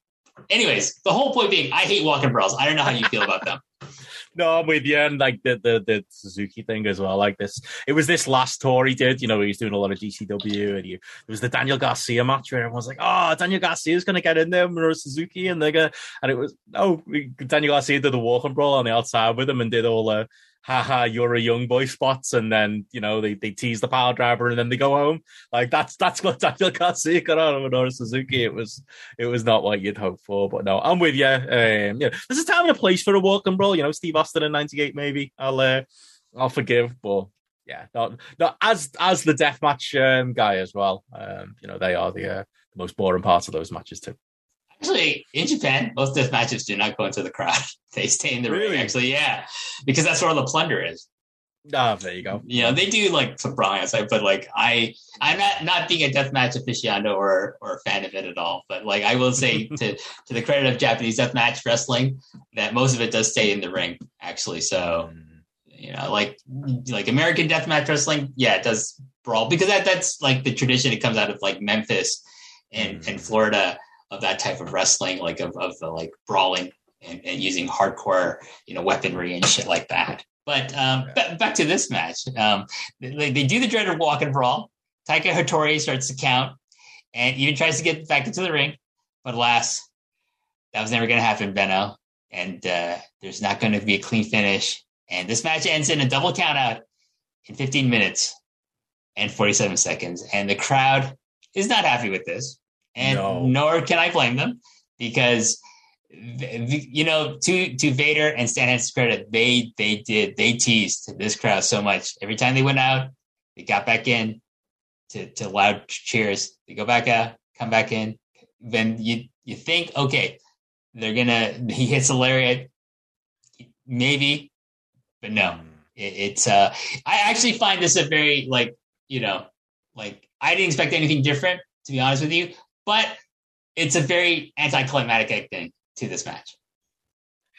anyways, the whole point being, I hate walking brawls. I don't know how you feel about them. No, I'm with you, and like the, the the Suzuki thing as well. Like this, it was this last tour he did. You know, he was doing a lot of GCW, and he, it was the Daniel Garcia match where everyone's like, "Oh, Daniel Garcia's going to get in there, Minoru Suzuki," and they're gonna, and it was oh, no, Daniel Garcia did the walking brawl on the outside with him and did all the haha, you're a young boy spots, and then you know they they tease the power driver, and then they go home. Like that's that's what Daniel Garcia got out of Minoru Suzuki. It was it was not what you'd hope for, but no, I'm with you. Um, yeah, there's a time and a place for a walk and brawl. You know, Steve Austin in '98, maybe I'll uh, I'll forgive, but yeah, not not as as the deathmatch um, guy as well. Um, you know, they are the, uh, the most boring parts of those matches too. Actually, in Japan, most death matches do not go into the crowd. They stay in the Really? ring. Actually, yeah, because that's where all the plunder is. Ah, there you go. You know, they do like some brawling but like I, I'm not not being a deathmatch aficionado or or a fan of it at all. But like I will say to to the credit of Japanese deathmatch wrestling, that most of it does stay in the ring. Actually, so you know, like like American deathmatch wrestling, yeah, it does brawl because that that's like the tradition. It comes out of like Memphis and Mm. and Florida of that type of wrestling, like of of the like brawling and, and using hardcore, you know, weaponry and shit like that. But um, ba- back to this match, um, they, they do the dreaded walk and brawl. Tiger Hattori starts to count and even tries to get back into the ring, but alas, that was never going to happen, Benno. And uh, there's not going to be a clean finish. And this match ends in a double countout in 15 minutes and 47 seconds. And the crowd is not happy with this. And No. nor can I blame them because you know, to to Vader and Stan Hansen's credit, they they did they teased this crowd so much. Every time they went out, they got back in to, to loud cheers. They go back out, come back in. Then you you think, okay, they're gonna he hits a lariat, maybe, but no. It, it's uh I actually find this a very like, you know, like I didn't expect anything different, to be honest with you, but it's a very anticlimactic thing to this match.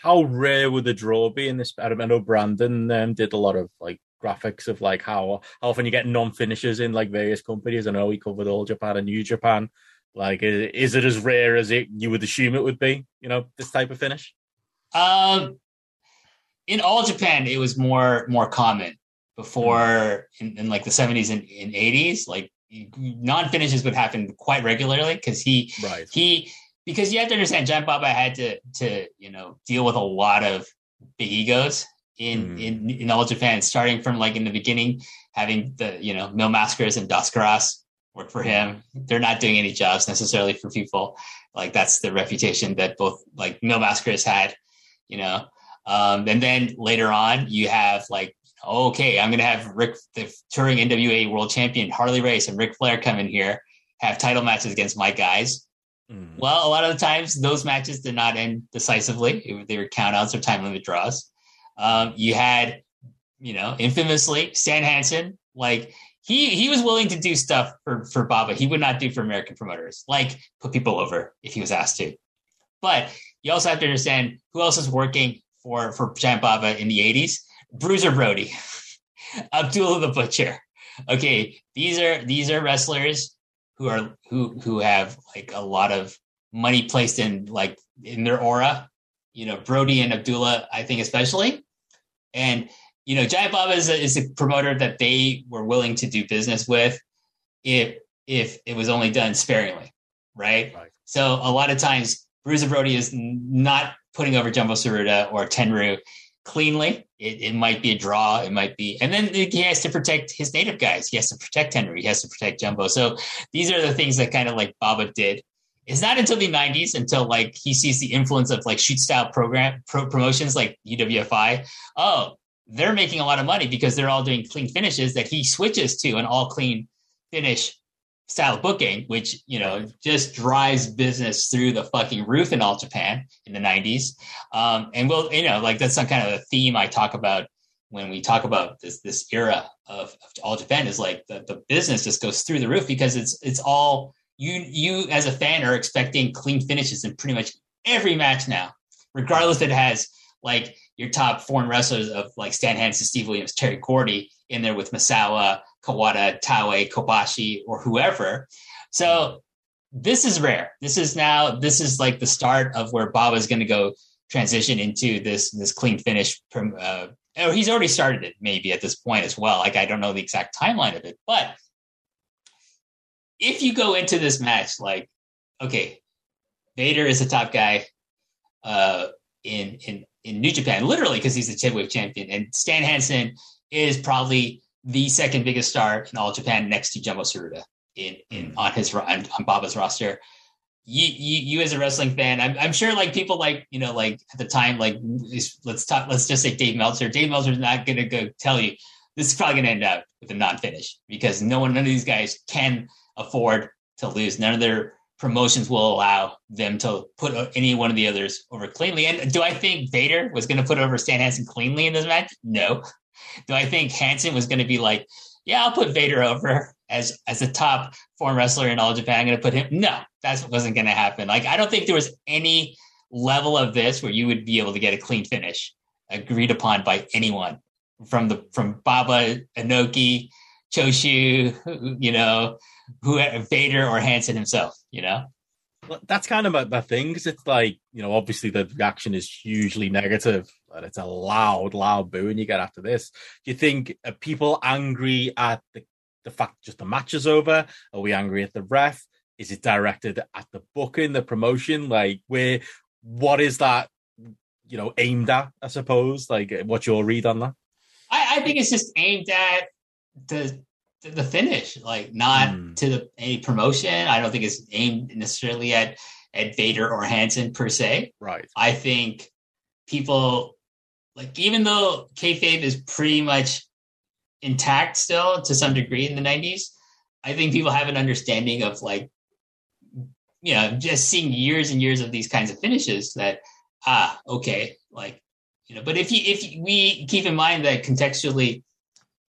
How rare would the draw be in this? I know Brandon um, did a lot of like graphics of like how how often you get non finishes in like various companies. I know he covered all Japan and New Japan. Like, is, is it as rare as it you would assume it would be? You know, this type of finish. Um, in all Japan, it was more more common before in, in like the seventies and, and eighties. Like non finishes would happen quite regularly because he right. he because you have to understand Giant Baba had to to you know deal with a lot of big egos in mm. in in all Japan, starting from like in the beginning having the you know Mil Mascaras and Dos Caras work for him. They're not doing any jobs necessarily for people. Like that's the reputation that both like Mil Mascaras had, you know. Um, and then later on, you have like okay, I'm going to have Rick, the touring NWA world champion Harley Race and Ric Flair come in here, have title matches against my guys. Mm. Well, a lot of the times those matches did not end decisively. They were countouts or time limit draws. Um, you had, you know, infamously Stan Hansen, like he he was willing to do stuff for for Baba. He would not do for American promoters, like put people over if he was asked to. But you also have to understand who else is working for for Giant Baba in the '80s Bruiser Brody, Abdullah the Butcher. Okay, these are these are wrestlers who are who who have like a lot of money placed in like in their aura. You know, Brody and Abdullah, I think especially, and you know, Giant Baba is a, is a promoter that they were willing to do business with if if it was only done sparingly, right? right. So a lot of times, Bruiser Brody is not putting over Jumbo Tsuruta or Tenryu cleanly. It, it, might be a draw. It might be, and then he has to protect his native guys. He has to protect Tenryu. He has to protect Jumbo. So these are the things that kind of like Baba did. It's not until the '90s until like he sees the influence of like shoot style program pro, promotions like UWFI. Oh, they're making a lot of money because they're all doing clean finishes. That he switches to an all clean finish style booking, which you know just drives business through the fucking roof in all Japan in the '90s. Um, and we'll, you know, like that's some kind of a theme I talk about when we talk about this this era of, of all Japan is like the, the business just goes through the roof because it's it's all you you as a fan are expecting clean finishes in pretty much every match now, regardless if it has like your top foreign wrestlers of like Stan Hansen, Steve Williams, Terry Gordy in there with Misawa, Kawada, Taue, Kobashi, or whoever. So this is rare. This is now this is like the start of where Baba is going to go transition into this this clean finish. From, uh, or he's already started it maybe at this point as well. Like I don't know the exact timeline of it, but if you go into this match like, okay, Vader is the top guy uh, in in in New Japan, literally because he's the heavyweight champion, and Stan Hansen is probably the second biggest star in all Japan next to Jumbo Tsuruta in, in hmm. on his on, on Baba's roster. You, you, you as a wrestling fan, I'm, I'm sure like people like, you know, like at the time, like let's talk, let's just say Dave Meltzer. Dave Meltzer's not going to go tell you this is probably going to end up with a non-finish because no one, none of these guys can afford to lose. None of their promotions will allow them to put any one of the others over cleanly. And do I think Vader was going to put over Stan Hansen cleanly in this match? No. Do I think Hansen was going to be like, yeah, I'll put Vader over as as a top foreign wrestler in all Japan. I'm going to put him. No, that wasn't going to happen. Like I don't think there was any level of this where you would be able to get a clean finish agreed upon by anyone from the from Baba Inoki, Choshu, you know, who Vader or Hansen himself. You know that's kind of my, my thing because it's like you know obviously the reaction is hugely negative and it's a loud loud booing you get after this do you think are people angry at the, the fact just the match is over are we angry at the ref is it directed at the booking the promotion like where what is that you know aimed at i suppose like what's your read on that i, I think it's just aimed at the the finish, like not mm. to the, any promotion. I don't think it's aimed necessarily at at Vader or Hansen per se. Right. I think people like even though kayfabe is pretty much intact still to some degree in the '90s, I think people have an understanding of like you know just seeing years and years of these kinds of finishes that ah okay like you know but if you if we keep in mind that contextually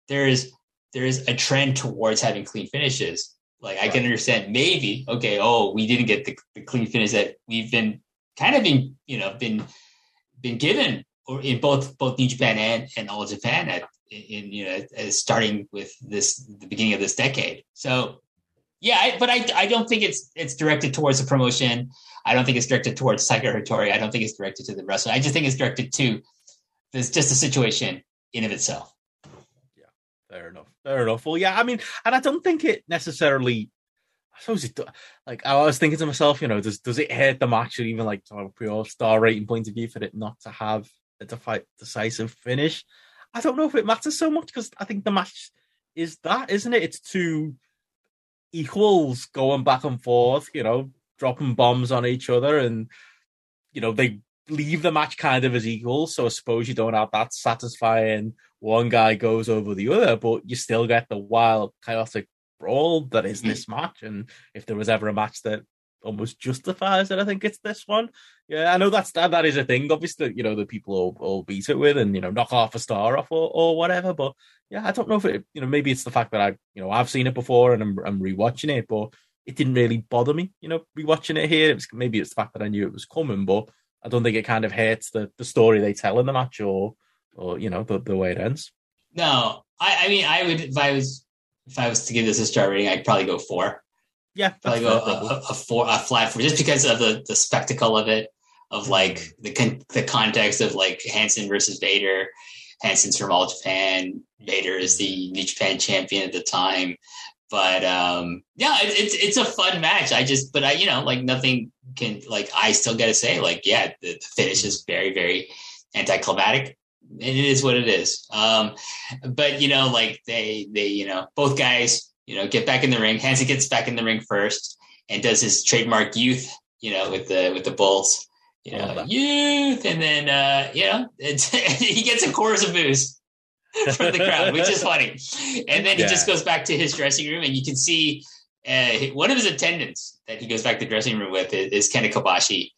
there's there is a trend towards having clean finishes. Like I can understand maybe, okay, oh, we didn't get the, the clean finish that we've been kind of been, you know, been been given or in both both New Japan and, and All Japan at in you know starting with this the beginning of this decade. So yeah, I, but I I don't think it's it's directed towards the promotion. I don't think it's directed towards Tiger Hattori. I don't think it's directed to the wrestler. I just think it's directed to this just a situation in of itself. Yeah, fair enough. Fair enough. Well, yeah, I mean, and I don't think it necessarily. I suppose it. Like I was thinking to myself, you know, does does it hurt the match, or even like from a pure star rating point of view, for it not to have a decisive finish? I don't know if it matters so much because I think the match is that, isn't it? It's two equals going back and forth, you know, dropping bombs on each other, and you know they leave the match kind of as equals. So I suppose you don't have that satisfying one guy goes over the other, but you still get the wild, chaotic brawl that is mm. this match. And if there was ever a match that almost justifies it, I think it's this one. Yeah, I know that's that, that is a thing. Obviously, you know, the people all, all beat it with and you know knock half a star off or, or whatever. But yeah, I don't know if it. You know, maybe it's the fact that I, you know, I've seen it before and I'm, I'm rewatching it, but it didn't really bother me. You know, rewatching it here. It was maybe it's the fact that I knew it was coming, but I don't think it kind of hurts the the story they tell in the match or or you know the, the way it ends. No, I, I mean I would if I was if I was to give this a star rating, I'd probably go four. Yeah, probably go a, a, four, a flat four, just because of the the spectacle of it, of mm-hmm. like the con- the context of like Hansen versus Vader. Hansen's from All Japan. Vader is the New Japan champion at the time. But um, yeah, it, it's it's a fun match. I just, but I, you know, like nothing can like I still got to say, like, yeah, the, the finish is very, very anticlimactic and it is what it is. Um, but you know, like they they you know both guys you know get back in the ring. Hansen gets back in the ring first and does his trademark youth you know with the with the bulls you know youth and then uh you know he gets a chorus of boos from the crowd which is funny and then he yeah. just goes back to his dressing room and you can see uh, one of his attendants that he goes back to the dressing room with is, is Kenta Kobashi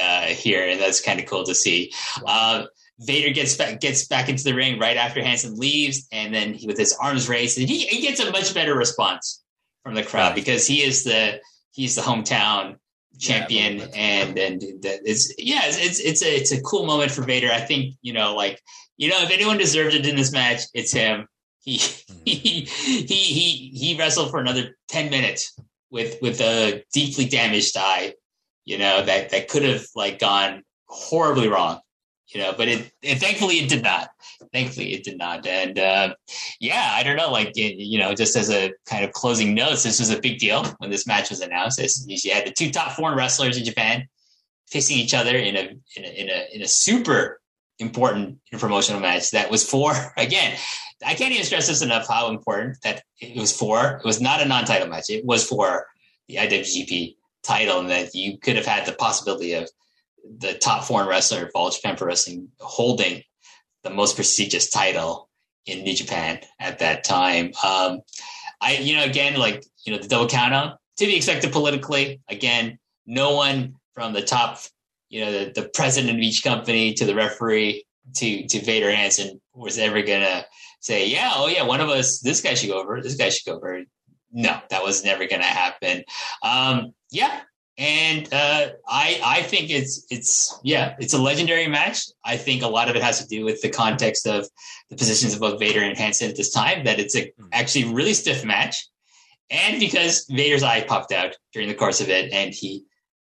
uh, here and that's kind of cool to see uh, Vader gets back gets back into the ring right after Hansen leaves, and then he, with his arms raised, and he, he gets a much better response from the crowd because he is the he's the hometown champion, yeah, and and it's yeah, it's, it's it's a it's a cool moment for Vader. I think you know like you know if anyone deserved it in this match, it's him. He mm-hmm. he he he he wrestled for another ten minutes with with a deeply damaged eye, you know that that could have like gone horribly wrong you know, but it, it, thankfully it did not. Thankfully it did not. And uh, yeah, I don't know, like it, you know, just as a kind of closing notes, this was a big deal when this match was announced. You had the two top foreign wrestlers in Japan facing each other in a in a in a, in a super important promotional match that was for again. I can't even stress this enough how important that it was for. It was not a non-title match. It was for the IWGP title, and that you could have had the possibility of the top foreign wrestler of all Japan Pro Wrestling holding the most prestigious title in New Japan at that time. Um, I, you know, again, like, you know, the double count out to be expected politically. Again, no one from the top, you know, the, the president of each company to the referee to, to Vader Hansen was ever to say, yeah, oh yeah, one of us, this guy should go over, this guy should go over. No, that was never to happen. Um, yeah, and uh, I I think it's it's yeah it's a legendary match. I think a lot of it has to do with the context of the positions of both Vader and Hansen at this time. That it's a hmm. actually really stiff match, and because Vader's eye popped out during the course of it, and he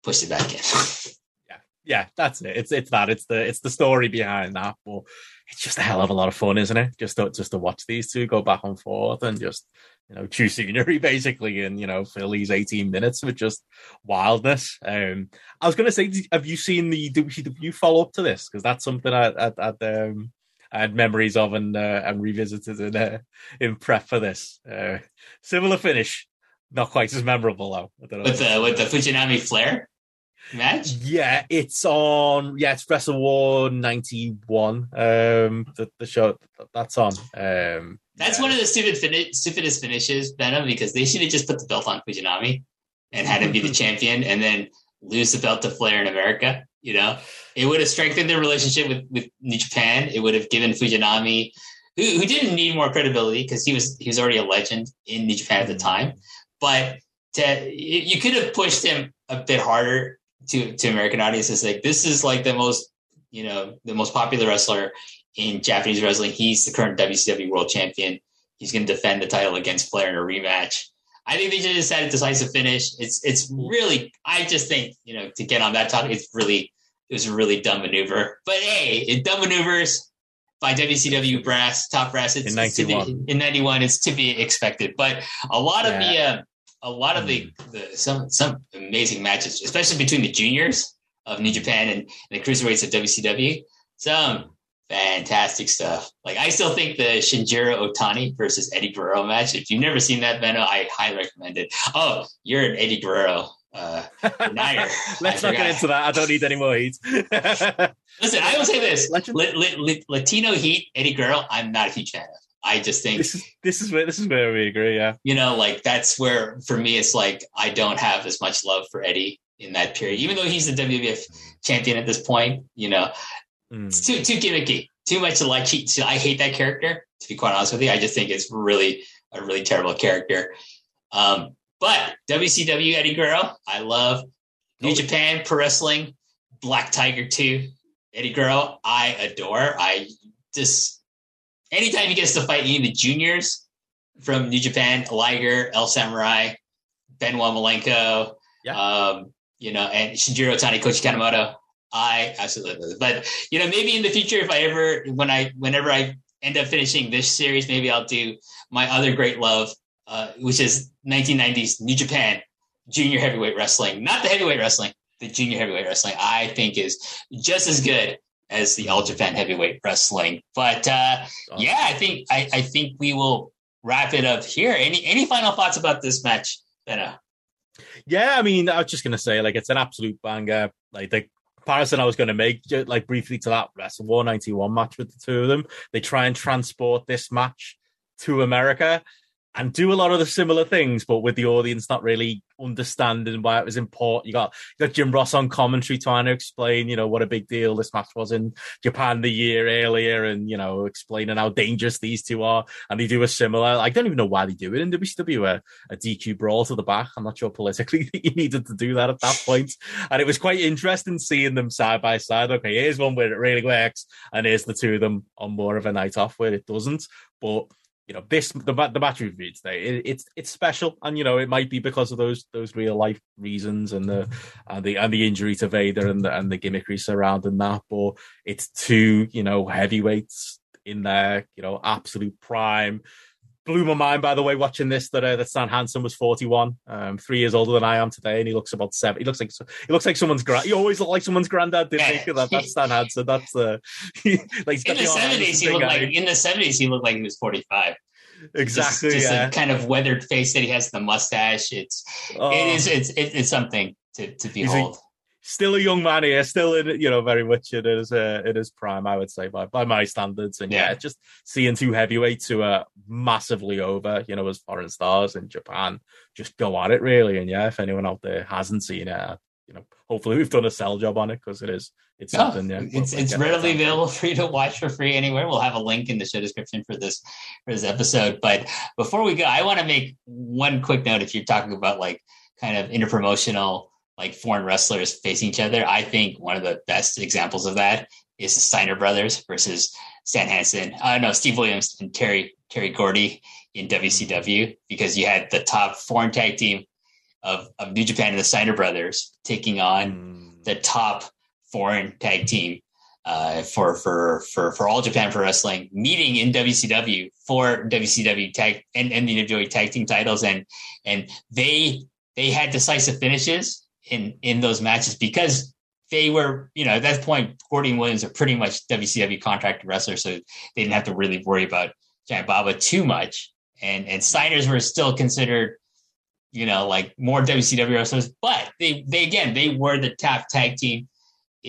pushed it back in. yeah, yeah, that's it. It's it's that. It's the it's the story behind that. But it's just a hell of a lot of fun, isn't it? Just to, just to watch these two go back and forth and just you know, true scenery basically, and you know, these 18 minutes with just wildness. Um, I was going to say, have you seen the WCW follow up to this? Because that's something I, I, I, um, I had memories of and uh, and revisited in uh, in prep for this. Uh, similar finish, not quite as memorable though. With the with the Fujinami Flair match? Yeah, it's on. Yeah, it's Wrestle War ninety one. Um, the, the show that's on. Um, that's yeah. one of the stupid fini- stupidest finishes, Benno, because they should have just put the belt on Fujinami and had him be the champion, and then lose the belt to Flair in America. You know, it would have strengthened their relationship with with New Japan. It would have given Fujinami, who, who didn't need more credibility because he was he was already a legend in New Japan at the mm-hmm. time, but to you could have pushed him a bit harder to to American audiences like this is like the most you know the most popular wrestler in Japanese wrestling. He's the current WCW World Champion. He's going to defend the title against Flair in a rematch. I think they just had a decisive finish. It's it's really I just think you know to get on that topic, it's really it was a really dumb maneuver. But hey, it dumb maneuvers by WCW brass, top brass. It's, in ninety one. In ninety one, it's to be expected. But a lot of the, uh, a lot of the, hmm. the some some amazing matches, especially between the juniors of New Japan and, and the cruiserweights of WCW. Some fantastic stuff. Like I still think the Shinjiro Otani versus Eddie Guerrero match. If you've never seen that, Benno, I highly recommend it. Oh, you're an Eddie Guerrero uh, denier. Let's not get into that. I don't need any more heat. Listen, I will say this: Latino Heat, Eddie Guerrero. I'm not a huge fan of. I just think this is this is where this is where we agree. Yeah, you know, like that's where for me it's like I don't have as much love for Eddie in that period, even though he's the WWF champion at this point. You know, mm. it's too too gimmicky, too much to like. I hate that character. To be quite honest with you, I just think it's really a really terrible character. Um, but WCW Eddie Guerrero, I love. New Japan Pro Wrestling, Black Tiger 2, Eddie Guerrero, I adore. I just anytime he gets to fight any of the juniors from New Japan, Liger, El Samurai, Benoit Malenko, yeah. um, you know, and Shinjiro Otani, Koichi Kanemoto, I absolutely. But you know, maybe in the future, if I ever, when I, whenever I end up finishing this series, maybe I'll do my other great love, uh, which is 1990s New Japan Junior Heavyweight Wrestling, not the heavyweight wrestling, the junior heavyweight wrestling, I think is just as good as the All Japan heavyweight wrestling. But uh, awesome. yeah, I think I, I, think we will wrap it up here. Any any final thoughts about this match, Benno? Yeah, I mean, I was just gonna say, like, it's an absolute banger. Like the comparison I was going to make, like briefly to that Wrestle War '91 match with the two of them, they try and transport this match to America and do a lot of the similar things, but with the audience not really understanding why it was important. You got you got Jim Ross on commentary trying to explain, you know, what a big deal this match was in Japan the year earlier, and you know, explaining how dangerous these two are. And they do a similar. I don't even know why they do it in WCW a, a DQ brawl to the back. I'm not sure politically you needed to do that at that point. And it was quite interesting seeing them side by side. Okay, here's one where it really works, and here's the two of them on more of a night off where it doesn't. But you know this the the match we reviewed today it, it's it's special. And you know it might be because of those those real life reasons and the and the and the injury to Vader and the and the gimmickry surrounding that. But it's two you know heavyweights in there you know absolute prime blew my mind by the way watching this that uh, that Stan Hansen was 41 um, three years older than I am today and he looks about seven he looks like he looks like someone's grand he always looked like someone's granddad didn't he? That, that's Stan Hansen that's uh, like in the, 70s he looked like in the 70s he looked like he was 45 exactly just, just yeah. a kind of weathered face that he has the mustache. It's oh. it is it's it, it's something to to behold still a young man here, still in you know very much in his uh, in his prime, I would say by by my standards. And yeah, yeah just seeing two heavyweights who are massively over, you know, as foreign stars in Japan, just go at it really. And yeah, if anyone out there hasn't seen it, you know, hopefully we've done a sell job on it because it is it's oh, something. Yeah, it's it's readily available for you to watch for free anywhere. We'll have a link in the show description for this for this episode. But before we go, I want to make one quick note. If you're talking about like kind of interpromotional like foreign wrestlers facing each other. I think one of the best examples of that is the Steiner brothers versus Stan Hansen. I uh, know Steve Williams and Terry Terry Gordy in WCW because you had the top foreign tag team of, of New Japan and the Steiner brothers taking on mm. the top foreign tag team uh, for for for for all Japan Pro Wrestling meeting in WCW for WCW tag and, and the NWA tag team titles and and they they had decisive finishes in in those matches because they were, you know, at that point, Gordy and Williams are pretty much WCW contracted wrestlers, so they didn't have to really worry about Giant Baba too much. And and Steiners were still considered, you know, like more WCW wrestlers, but they they again they were the top tag team, uh,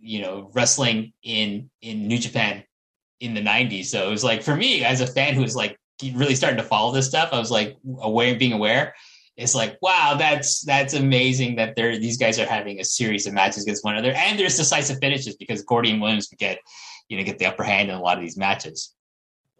you know, wrestling in in New Japan in the '90s. So it was like for me as a fan who was like really starting to follow this stuff, I was like aware, being aware it's like wow that's that's amazing that they're these guys are having a series of matches against one another and there's decisive finishes because Gordy and Williams get you know get the upper hand in a lot of these matches.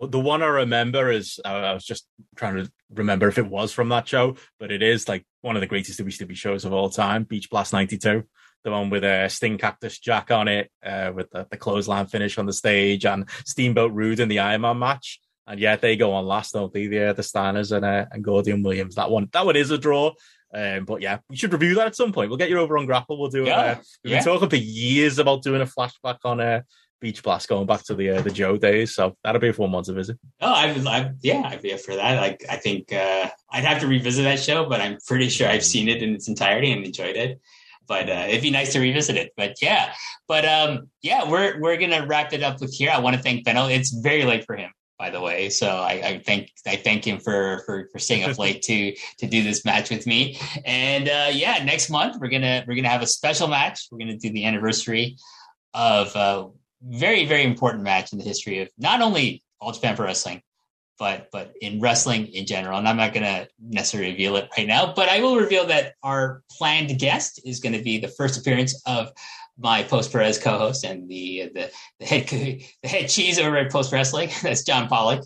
The one I remember is uh, I was just trying to remember if it was from that show, but it is like one of the greatest WCW shows of all time, Beach Blast '92 the one with a uh, Sting Cactus Jack on it, uh, with the, the clothesline finish on the stage, and Steamboat Rude in the Iron Man match. And yeah, they go on last, don't they? The, the Steiners and uh, and Gordy Williams. That one, that one is a draw. Um, but yeah, we should review that at some point. We'll get you over on Grapple. We'll do it. Uh, we've yeah. been talking for years about doing a flashback on uh, beach blast going back to the uh, the Joe days. So that'll be a fun one to visit. Oh, I, I yeah, I'd be up for that. Like, I think uh, I'd have to revisit that show, but I'm pretty sure I've seen it in its entirety and enjoyed it. But uh, it'd be nice to revisit it. But yeah, but um, yeah, we're we're gonna wrap it up with here. I want to thank Benno. It's very late for him by the way. So I, I, thank I thank him for for, for staying up late to to do this match with me. And uh, yeah, next month we're gonna we're gonna have a special match. We're gonna do the anniversary of a very very important match in the history of not only All Japan Pro Wrestling, but but in wrestling in general. And I'm not gonna necessarily reveal it right now, but I will reveal that our planned guest is to be the first appearance of my post Perez co-host and the the the head the head cheese over at Post Wrestling. That's John Pollock.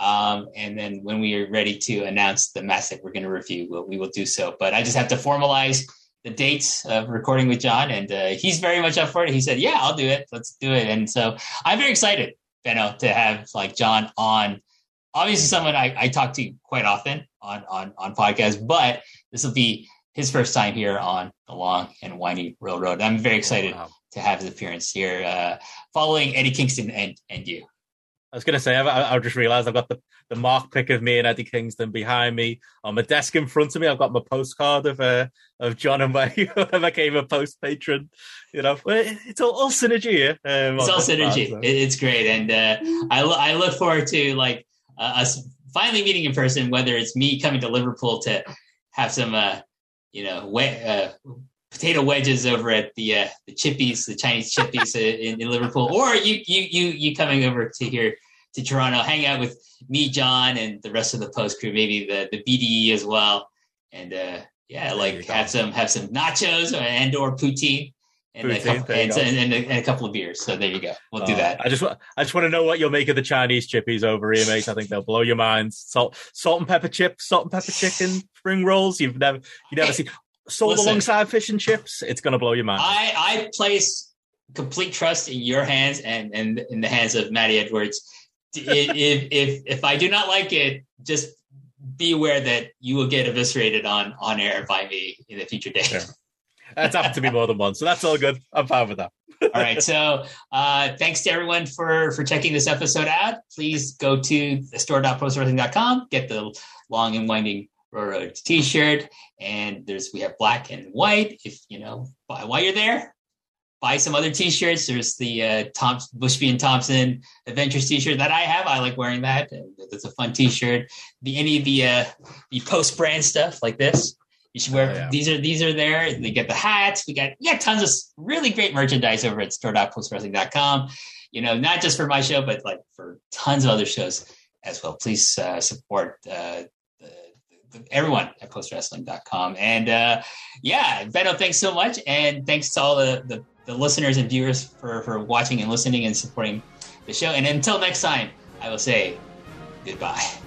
Um, and then when we are ready to announce the match that we're going to review, we'll, we will do so. But I just have to formalize the dates of recording with John, and uh, he's very much up for it. He said, "Yeah, I'll do it. Let's do it." And so I'm very excited, Benno, to have like John on. Obviously, someone I, I talk to quite often on on on podcasts, but this will be his first time here on the long and windy railroad. I'm very excited wow. to have his appearance here, uh, following Eddie Kingston and and you. I was going to say, I, I just realized I've got the, the mark pick of me and Eddie Kingston behind me. On my desk in front of me, I've got my postcard of uh, of John and Wai I became a post patron. You know, it's all, all synergy here. Um, it's all synergy. so. It's great. And uh, I, lo- I look forward to like uh, us finally meeting in person, whether it's me coming to Liverpool to have some uh, you know, we- uh, potato wedges over at the uh, the Chippies, the Chinese Chippies in, in, Liverpool, or you you you you coming over to here to Toronto, hang out with me, John, and the rest of the post crew, maybe the the BDE as well, and uh, yeah, like have some have some nachos and or poutine. And, a couple, and, and, and, a couple of beers. So there you go. We'll uh, do that. I just I just want to know what you'll make of the Chinese chippies over here, mate. I think they'll blow your minds. Salt salt and pepper chips, salt and pepper chicken, spring rolls. You've never you never hey, seen sold listen, alongside fish and chips. It's gonna blow your mind. I I place complete trust in your hands and and in the hands of Matty Edwards. if if if I do not like it, just be aware that you will get eviscerated on on air by me in the future days. Yeah. That's happened to be more than one, so that's all good. I'm fine with that. all right. So uh, thanks to everyone for for checking this episode out. Please go to store.postwrestling.com, get the long and winding railroad t-shirt, and there's we have black and white. If you know while you're there, buy some other t-shirts. There's the uh, Tom Bushby and Thompson Adventures t-shirt that I have. I like wearing that. That's a fun t-shirt. The any of the uh, the post brand stuff like this. You should wear oh, yeah. these are these are there. They get the hats. We got yeah tons of really great merchandise over at store.postwrestling.com. You know, not just for my show, but like for tons of other shows as well. Please uh, support uh, everyone at postwrestling.com. And uh, yeah, Benno, thanks so much. And thanks to all the, the, the, listeners and viewers for, for watching and listening and supporting the show. And until next time, I will say goodbye.